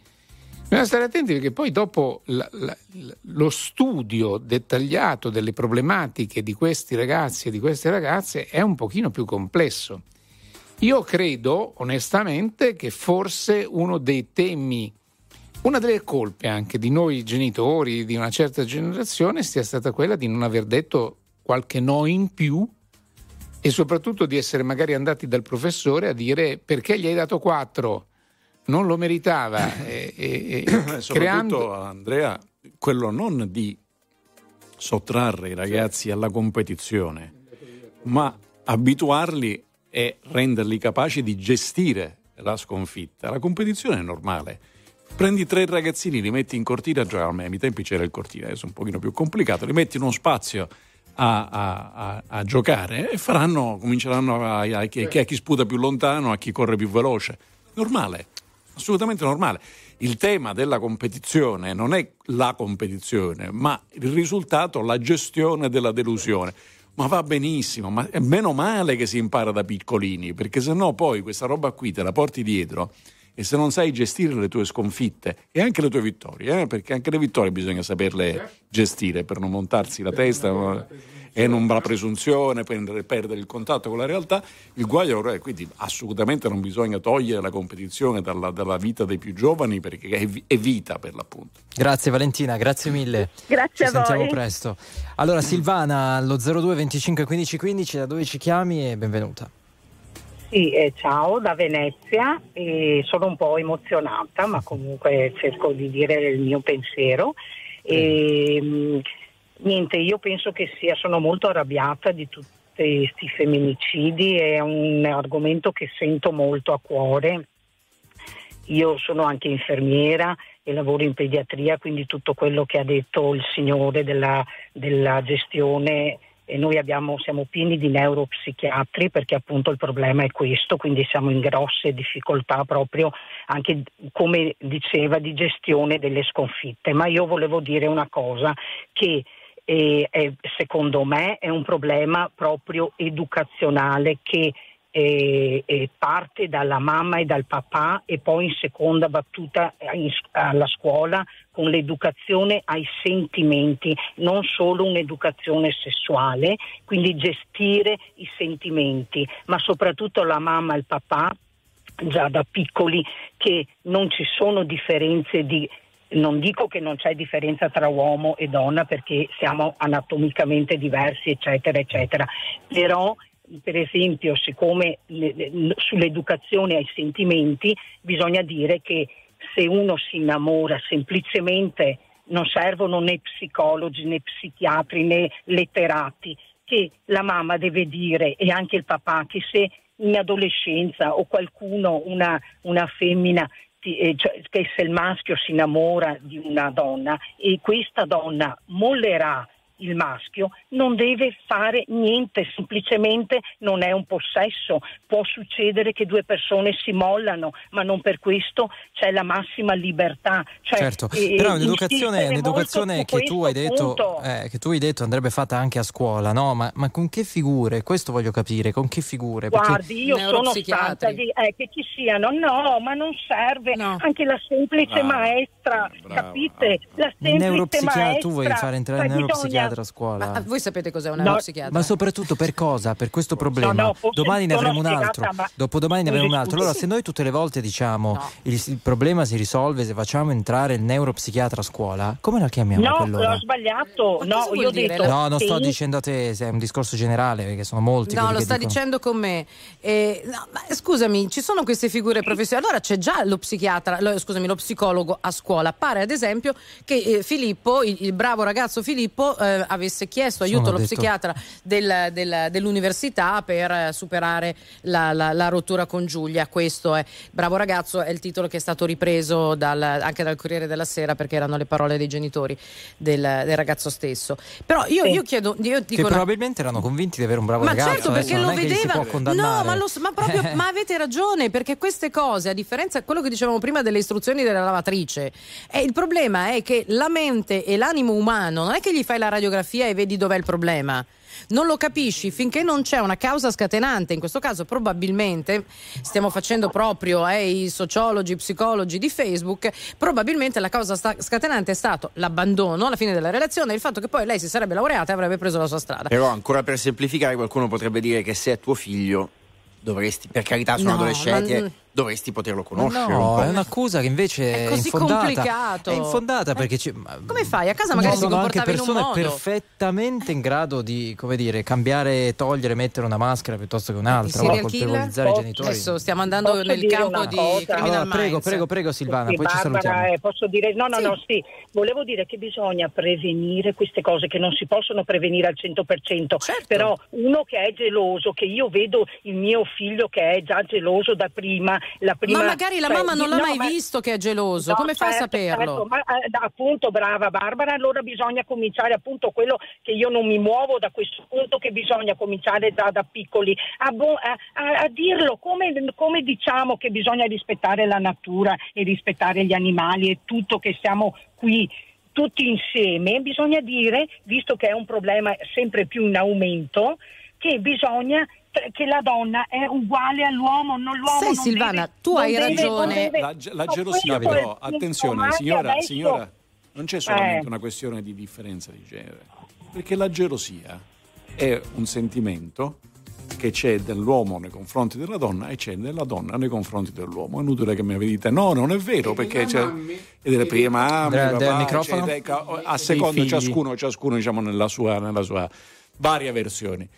Bisogna stare attenti perché poi dopo la- la- lo studio dettagliato delle problematiche di questi ragazzi e di queste ragazze è un pochino più complesso. Io credo onestamente che forse uno dei temi, una delle colpe anche di noi genitori di una certa generazione sia stata quella di non aver detto qualche no in più e soprattutto di essere magari andati dal professore a dire perché gli hai dato 4, non lo meritava. e- e- e Soprattutto creando... Andrea, quello non di sottrarre i ragazzi alla competizione, ma abituarli e renderli capaci di gestire la sconfitta. La competizione è normale. Prendi tre ragazzini, li metti in cortina giocare. A me, ai tempi c'era il cortile, adesso è un pochino più complicato. Li metti in uno spazio a, a- a- a giocare e faranno, cominceranno a- a chi, a chi sputa più lontano, a chi corre più veloce. Normale, assolutamente normale. Il tema della competizione non è la competizione, ma il risultato, la gestione della delusione. Ma va benissimo, ma è meno male che si impara da piccolini, perché sennò poi questa roba qui te la porti dietro e se non sai gestire le tue sconfitte e anche le tue vittorie, eh, perché anche le vittorie bisogna saperle gestire per non montarsi la testa e non la presunzione, per perdere il contatto con la realtà, il guaio è quindi assolutamente non bisogna togliere la competizione dalla, dalla vita dei più giovani perché è, è vita per l'appunto. Grazie Valentina, grazie mille. Grazie Ci a voi. sentiamo presto. Allora Silvana allo 02 25 15 15 da dove ci chiami e benvenuta. Sì, eh, ciao da Venezia e sono un po' emozionata, ma comunque cerco di dire il mio pensiero. E, mh, niente, io penso che sia, sono molto arrabbiata di tutti questi femminicidi, è un argomento che sento molto a cuore. Io sono anche infermiera e lavoro in pediatria, quindi tutto quello che ha detto il signore della, della gestione e noi abbiamo- siamo pieni di neuropsichiatri perché appunto il problema è questo, quindi siamo in grosse difficoltà proprio anche come diceva di gestione delle sconfitte. Ma io volevo dire una cosa che eh, è- secondo me è un problema proprio educazionale che eh, eh, parte dalla mamma e dal papà e poi in seconda battuta in- alla scuola con l'educazione ai sentimenti, non solo un'educazione sessuale, quindi gestire i sentimenti, ma soprattutto la mamma e il papà già da piccoli che non ci sono differenze di non dico che non c'è differenza tra uomo e donna perché siamo anatomicamente diversi, eccetera, eccetera, però per esempio, siccome le- le- sull'educazione ai sentimenti bisogna dire che se uno si innamora semplicemente non servono né psicologi né psichiatri né letterati, che la mamma deve dire e anche il papà che se in adolescenza o qualcuno, una, una femmina, ti- eh, cioè, che se il maschio si innamora di una donna e questa donna mollerà il maschio, non deve fare niente, semplicemente non è un possesso. Può succedere che due persone si mollano, ma non per questo c'è la massima libertà. Cioè, certo, eh, però un'educazione, un'educazione che tu hai detto eh, che tu hai detto andrebbe fatta anche a scuola, no? Ma, ma con che figure? Questo voglio capire, con che figure? Perché- Guardi, io sono stata di eh, che ci siano, no, ma non serve anche la semplice Brava, maestra, capite? La semplice neuropsichiatra- maestra. tu vuoi fare entrare il Cioè, bisogna psichiatra a scuola. Ma voi sapete cos'è un No, neuropsichiatra? Ma soprattutto per cosa? Per questo problema. no, forse Domani ne avremo un altro. ma- Dopodomani ne avremo un altro. Allora, se noi tutte le volte diciamo il, il problema si risolve se facciamo entrare il neuropsichiatra a scuola, come la chiamiamo No, quell'ora? ho sbagliato. No, io ho detto. No, non sto dicendo a te, se è un discorso generale, perché sono molti No, lo sta dicono- dicendo con me. Eh, no, ma scusami, ci sono queste figure professionali. Allora c'è già lo psichiatra, lo- scusami, lo psicologo a scuola. Pare ad esempio che eh, Filippo, il, il bravo ragazzo Filippo, eh, avesse chiesto aiuto Sono allo detto- psichiatra del- del- dell'università per eh, superare la, la- la rottura con Giulia. Questo è Bravo ragazzo è il titolo che è stato ripreso dal- anche dal Corriere della Sera perché erano le parole dei genitori del, del ragazzo stesso. Però io, Sì. io chiedo, io Che dico una- probabilmente erano convinti di avere un bravo ma ragazzo. certo, adesso perché non lo che vedeva. No, ma, lo- ma proprio, Eh. ma avete ragione, perché queste cose, a differenza di quello che dicevamo prima delle istruzioni della lavatrice, eh, il problema è che la mente e l'animo umano non è che gli fai la radiografia e vedi dov'è il problema. Non lo capisci finché non c'è una causa scatenante. In questo caso, probabilmente, stiamo facendo proprio eh, i sociologi, psicologi di Facebook. Probabilmente la causa sta- scatenante è stato l'abbandono alla fine della relazione e il fatto che poi lei si sarebbe laureata e avrebbe preso la sua strada. Però ancora per semplificare qualcuno potrebbe dire che se è tuo figlio dovresti, per carità sono No, adolescenti, ma- dovresti poterlo conoscere. un No, po'. è un'accusa che invece È è, così infondata. complicato. È infondata perché ci, ma- Come fai? A casa magari ci si sono anche comportava in un persone perfettamente in grado di, come dire, cambiare, togliere, mettere una maschera piuttosto che un'altra, o colpevolizzare i genitori. Adesso stiamo andando Posso nel campo di Allora, prego, prego, prego Silvana, Sì, poi ci Barbara, salutiamo. eh, posso dire no, no, Sì. no, sì. Volevo dire che bisogna prevenire queste cose che non si possono prevenire al 100%. Certo. Però uno che è geloso, che io vedo il mio figlio che è già geloso da prima, la prima Ma magari la cioè, mamma non l'ha no, mai ma- visto che è geloso. No, Come fa a certo, saperlo? certo, ma eh, appunto, brava Barbara, allora bisogna cominciare appunto quello che io non mi muovo da questo punto, che bisogna cominciare da, da piccoli a, bo- a- a- a dirlo come, come diciamo che bisogna rispettare la natura e rispettare gli animali e tutto che siamo qui tutti insieme, bisogna dire, visto che è un problema sempre più in aumento, che bisogna che la donna è uguale all'uomo, non l'uomo Sai, non Silvana, deve- tu hai deve- ragione. deve- La, la No, gelosia però, attenzione signora, adesso- signora, non c'è solamente Eh. una questione di differenza di genere, perché la gelosia è un sentimento che c'è dell'uomo nei confronti della donna e c'è della donna nei confronti dell'uomo. È inutile che mi dite no, non è vero, perché c'è e delle prime mamme, Del- microfono? cioè, ecco, a seconda ciascuno, ciascuno diciamo nella sua, nella sua varia versione.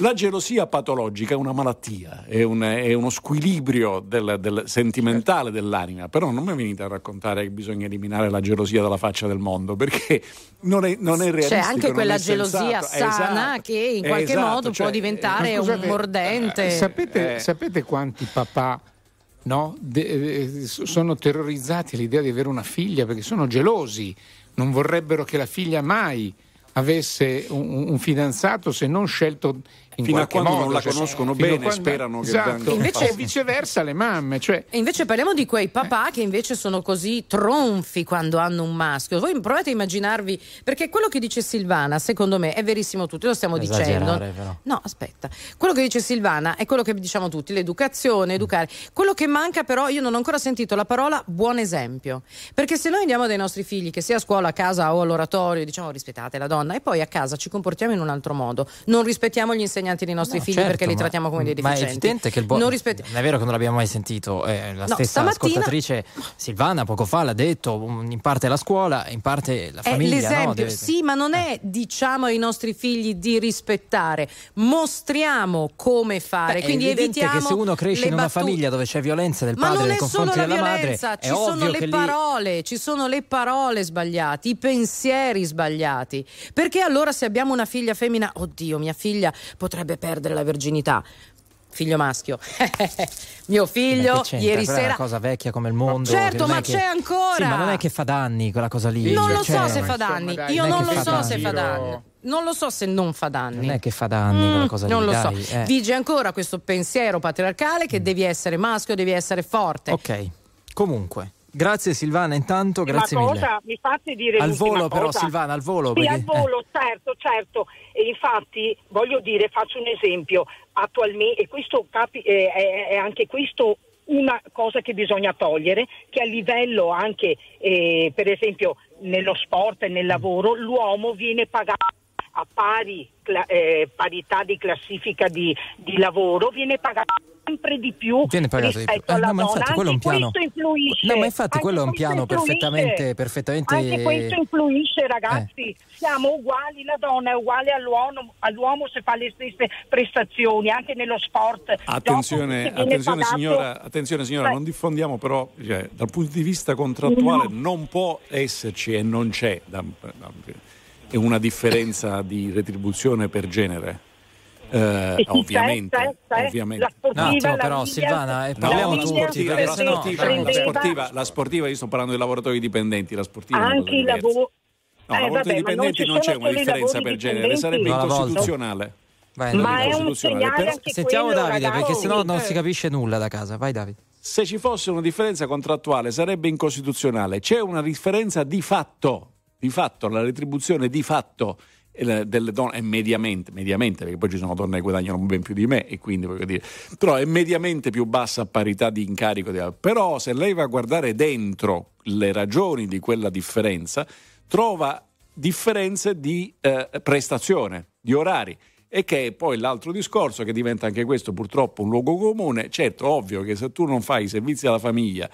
La gelosia patologica è una malattia, è, un- è uno squilibrio del, del sentimentale dell'anima, però non mi venite a raccontare che bisogna eliminare la gelosia dalla faccia del mondo, perché non è, non è realistico. C'è anche quella gelosia sensato. sana Esatto, che in qualche esatto, modo cioè, può diventare scusate, un mordente. eh, sapete, Eh. sapete quanti papà no, de- eh, sono terrorizzati all'idea di avere una figlia perché sono gelosi, non vorrebbero che la figlia mai avesse un, un fidanzato se non scelto Fino a quando modo. non la cioè, conoscono bene, quando- sperano che esatto. venga- Invece- o viceversa le mamme, cioè E invece parliamo di quei papà che invece sono così tronfi quando hanno un maschio. Voi provate a immaginarvi, perché quello che dice Silvana, secondo me, è verissimo tutti, lo stiamo Esagerare, dicendo. però. No, aspetta. Quello che dice Silvana è quello che diciamo tutti, l'educazione, educare. Quello che manca però, io non ho ancora sentito la parola buon esempio. Perché se noi andiamo dai nostri figli, che sia a scuola, a casa o all'oratorio, diciamo rispettate la donna, e poi a casa ci comportiamo in un altro modo, non rispettiamo gli insegnanti dei nostri No, figli certo, perché li trattiamo come dei Ma è deficienti. evidente che il buon... Non rispetti- Non è vero che non l'abbiamo mai sentito. eh, la No, stessa stamattina- ascoltatrice Silvana poco fa l'ha detto, un- in parte la scuola, in parte la È famiglia. l'esempio, no? Deve- sì, ma non è diciamo ai nostri figli di rispettare, mostriamo come fare. Beh, quindi è evidente evitiamo che se uno cresce in una battute. famiglia dove c'è violenza del padre nei è confronti la della madre, violenza, è ci sono le che lì parole, ci sono le parole sbagliate, i pensieri sbagliati. Perché allora se abbiamo una figlia femmina, oddio, mia figlia potrebbe perdere la verginità. Figlio maschio, mio figlio ieri Quella è sera una cosa vecchia come il mondo. Certo, ma che- c'è ancora. Sì, ma non è che fa danni quella cosa lì. Non lo cioè, so se ma- fa danni, dai, io non non lo so se danni. fa danni. Non lo so se non fa danni. Non è che fa danni quella cosa lì. non lo dai, so. eh. Vige ancora questo pensiero patriarcale che devi essere maschio, devi essere forte. Ok, comunque. Grazie Silvana, intanto grazie mille. cosa, mi fate dire Al volo però cosa? Silvana, al volo. Sì, perché- al volo, certo, certo. E infatti voglio dire, faccio un esempio, attualmente, e questo capi- eh, è, è anche questo una cosa che bisogna togliere, che a livello anche, eh, per esempio, nello sport e nel lavoro, l'uomo viene pagato a pari cla- eh, parità di classifica di, di lavoro viene pagato sempre di più Viene pagato di più. rispetto Eh, alla no, ma donna. infatti quello è un piano. questo influisce. No, ma infatti Anche quello è un questo piano influisce. perfettamente, perfettamente. Anche questo influisce, ragazzi. Siamo uguali, la donna è uguale all'uomo, all'uomo se fa le stesse prestazioni, anche nello sport. Attenzione, attenzione, pagato- signora, attenzione signora, Beh. non diffondiamo però, cioè, dal punto di vista contrattuale non può esserci e non c'è da- da- è una differenza di retribuzione per genere. Eh, ovviamente, c'è, c'è. ovviamente. La sportiva, Un attimo, la però, Silvana, eh, parliamo la tutti, sportiva, perché la sportiva, la prendeva- sportiva, la sportiva, io sto parlando dei lavoratori dipendenti, la sportiva anche i lavori. No, Eh, lavoratori non dipendenti ci non c'è una differenza per genere, sarebbe No, incostituzionale. Vai, Ma è un segnale Per- anche Sentiamo quello, Davide, perché ragazzi. sennò non Eh. si capisce nulla da casa. Vai Davide. Se ci fosse una differenza contrattuale sarebbe incostituzionale. C'è una differenza di fatto, di fatto, la retribuzione di fatto eh, delle donne è mediamente, mediamente, perché poi ci sono donne che guadagnano ben più di me e quindi voglio dire, però è mediamente più bassa a parità di incarico. di- Però se lei va a guardare dentro le ragioni di quella differenza, trova differenze di eh, prestazione, di orari. E che è poi l'altro discorso che diventa anche questo purtroppo un luogo comune. Certo, ovvio che se tu non fai i servizi alla famiglia,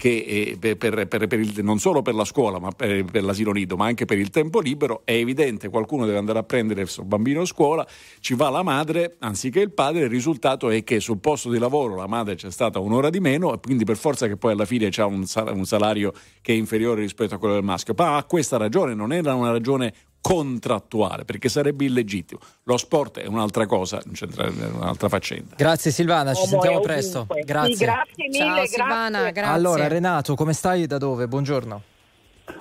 che eh, per, per- per- il- non solo per la scuola, ma per, l'asilo nido, ma anche per il tempo libero, è evidente qualcuno deve andare a prendere il suo bambino a scuola, ci va la madre anziché il padre, il risultato è che sul posto di lavoro la madre c'è stata un'ora di meno e quindi per forza che poi alla fine sal- un salario che è inferiore rispetto a quello del maschio. Ma ha questa ragione, non era una ragione contrattuale, perché sarebbe illegittimo. Lo sport è un'altra cosa, un'altra faccenda. Grazie Silvana, ci Uomo sentiamo presto. Grazie. Sì, grazie mille, Ciao grazie. Silvana, grazie. Allora Renato, come stai? Da dove? Buongiorno.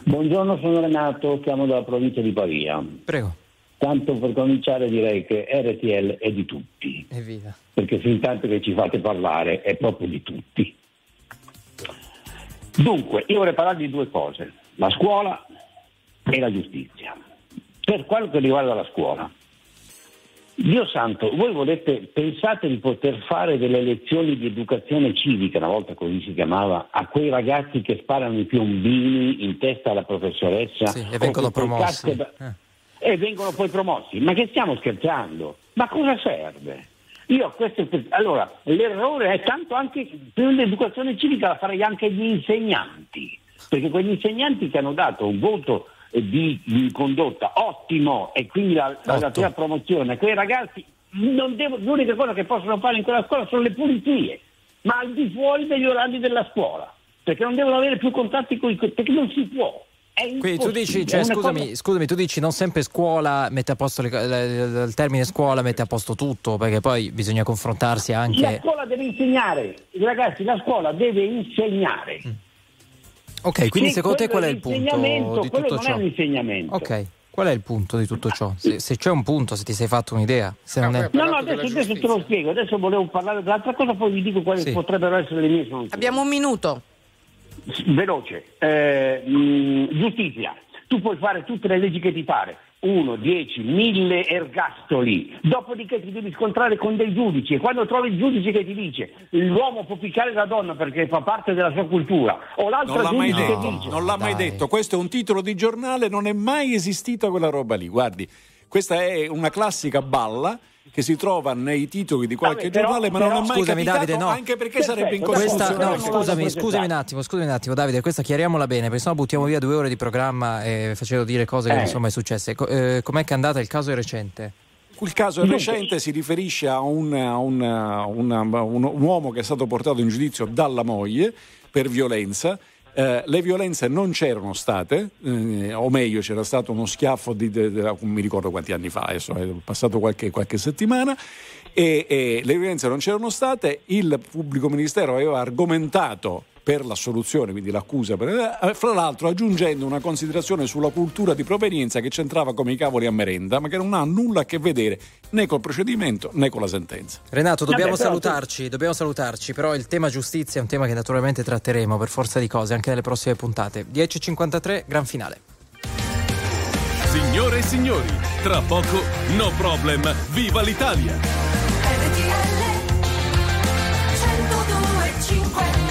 Buongiorno, sono Renato, chiamo dalla provincia di Pavia. Prego. Tanto per cominciare direi che RTL è di tutti, Evviva. perché fin tanto che ci fate parlare è proprio di tutti. Dunque, io vorrei parlare di due cose, la scuola e la giustizia. Per quello che riguarda la scuola, Dio santo, voi volete, pensate di poter fare delle lezioni di educazione civica, una volta così si chiamava, a quei ragazzi che sparano i piombini in testa alla professoressa Sì, e vengono promossi. da- e vengono poi promossi. Ma che stiamo scherzando? Ma cosa serve? Questo allora l'errore è tanto anche per l'educazione civica la farei anche agli insegnanti, perché quegli insegnanti che hanno dato un voto eh, di, di condotta ottimo e quindi la, la relativa promozione, quei ragazzi non devo- l'unica cosa che possono fare in quella scuola sono le pulizie, ma al di fuori degli orari della scuola, perché non devono avere più contatti con i perché non si può. È Quindi tu dici, cioè, scusami, cosa- scusami, tu dici non sempre scuola mette a posto le co- le- il termine scuola mette a posto tutto, perché poi bisogna confrontarsi La anche. scuola deve insegnare, ragazzi, la scuola deve insegnare. Ok, quindi Sì, secondo te qual è il punto l'insegnamento, di quello tutto non ciò? è un insegnamento. Ok, qual è il punto di tutto ciò? Se, se c'è un punto, se ti sei fatto un'idea, se non è... No, no, adesso, adesso te lo spiego, adesso volevo parlare dell'altra cosa, poi vi dico quali Sì. potrebbero essere le mie soluzioni. Abbiamo un minuto. Veloce, Eh, mh, giustizia, tu puoi fare tutte le leggi che ti pare, uno, dieci, mille ergastoli, dopodiché ti devi scontrare con dei giudici e quando trovi il giudice che ti dice l'uomo può piccare la donna perché fa parte della sua cultura o l'altro Non l'ha mai giudice che detto, dice non l'ha mai dai. detto. Questo è un titolo di giornale, non è mai esistita quella roba lì. Guardi, questa è una classica balla che si trova nei titoli di qualche Vabbè, però- giornale, ma non però- è mai Scusami capitato, Davide, no. anche perché Perfetto, sarebbe d'accordo. Questa, no, scusami, scusami un attimo, scusami un attimo, Davide, questa chiariamola bene, perché sennò buttiamo via due ore di programma e facevo dire cose che Eh. non sono mai successe. Co- eh, com'è che è andata il caso recente? Il caso Dunque- recente si riferisce a, un, a un- a un- un uomo che è stato portato in giudizio dalla moglie per violenza. Eh, le violenze non c'erano state, eh, o meglio c'era stato uno schiaffo di, de- de- non mi ricordo quanti anni fa, adesso è passato qualche, qualche settimana, e, e le violenze non c'erano state, il pubblico ministero aveva argomentato per l'assoluzione, quindi l'accusa, per- eh, fra l'altro aggiungendo una considerazione sulla cultura di provenienza che c'entrava come i cavoli a merenda, ma che non ha nulla a che vedere né col procedimento né con la sentenza. Renato, dobbiamo Vabbè, però tu- salutarci, dobbiamo salutarci, però il tema giustizia è un tema che naturalmente tratteremo per forza di cose anche nelle prossime puntate. 10.53, gran finale. Signore e signori, tra poco No Problem, viva l'Italia! RTL 102.5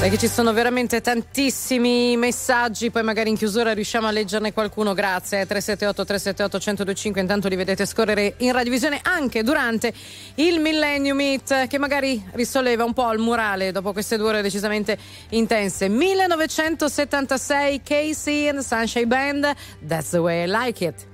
Che ci sono veramente tantissimi messaggi, poi magari in chiusura riusciamo a leggerne qualcuno, grazie. 378 378 1025, intanto li vedete scorrere in radiovisione anche durante il Millennium Meet, che magari risolleva un po' il murale dopo queste due ore decisamente intense. 1976 Casey and Sunshine Band, That's the way I like it.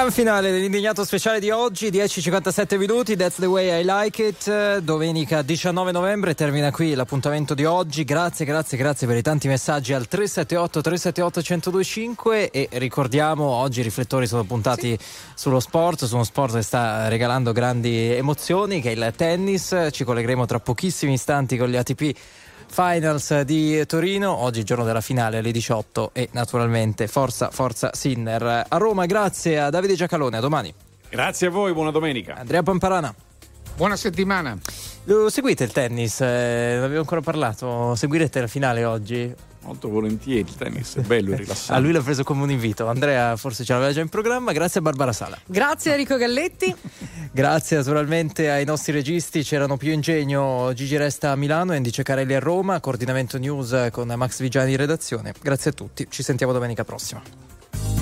Gran finale dell'indignato speciale di oggi, 10.57 minuti, That's the way I like it, domenica 19 novembre, termina qui l'appuntamento di oggi, grazie, grazie, grazie per i tanti messaggi al 378 378 1025 e ricordiamo oggi i riflettori sono puntati sullo sport, su uno sport che sta regalando grandi emozioni che è il tennis, ci collegheremo tra pochissimi istanti con gli ATP Finals di Torino, oggi giorno della finale alle 18 e naturalmente forza, forza Sinner. A Roma grazie a Davide Giacalone, a domani. Grazie a voi, buona domenica. Andrea Pamparana. Buona settimana. Lo seguite il tennis? Eh, non abbiamo ancora parlato. Seguirete la finale oggi? Molto volentieri il tennis, è bello, è rilassante. A lui l'ho preso come un invito. Andrea forse ce l'aveva già in programma. Grazie a Barbara Sala. Grazie Enrico Galletti. Grazie naturalmente ai nostri registi. C'erano più ingegno Gigi Resta a Milano e Indice Carelli a Roma. Coordinamento news con Max Vigiani in redazione. Grazie a tutti. Ci sentiamo domenica prossima.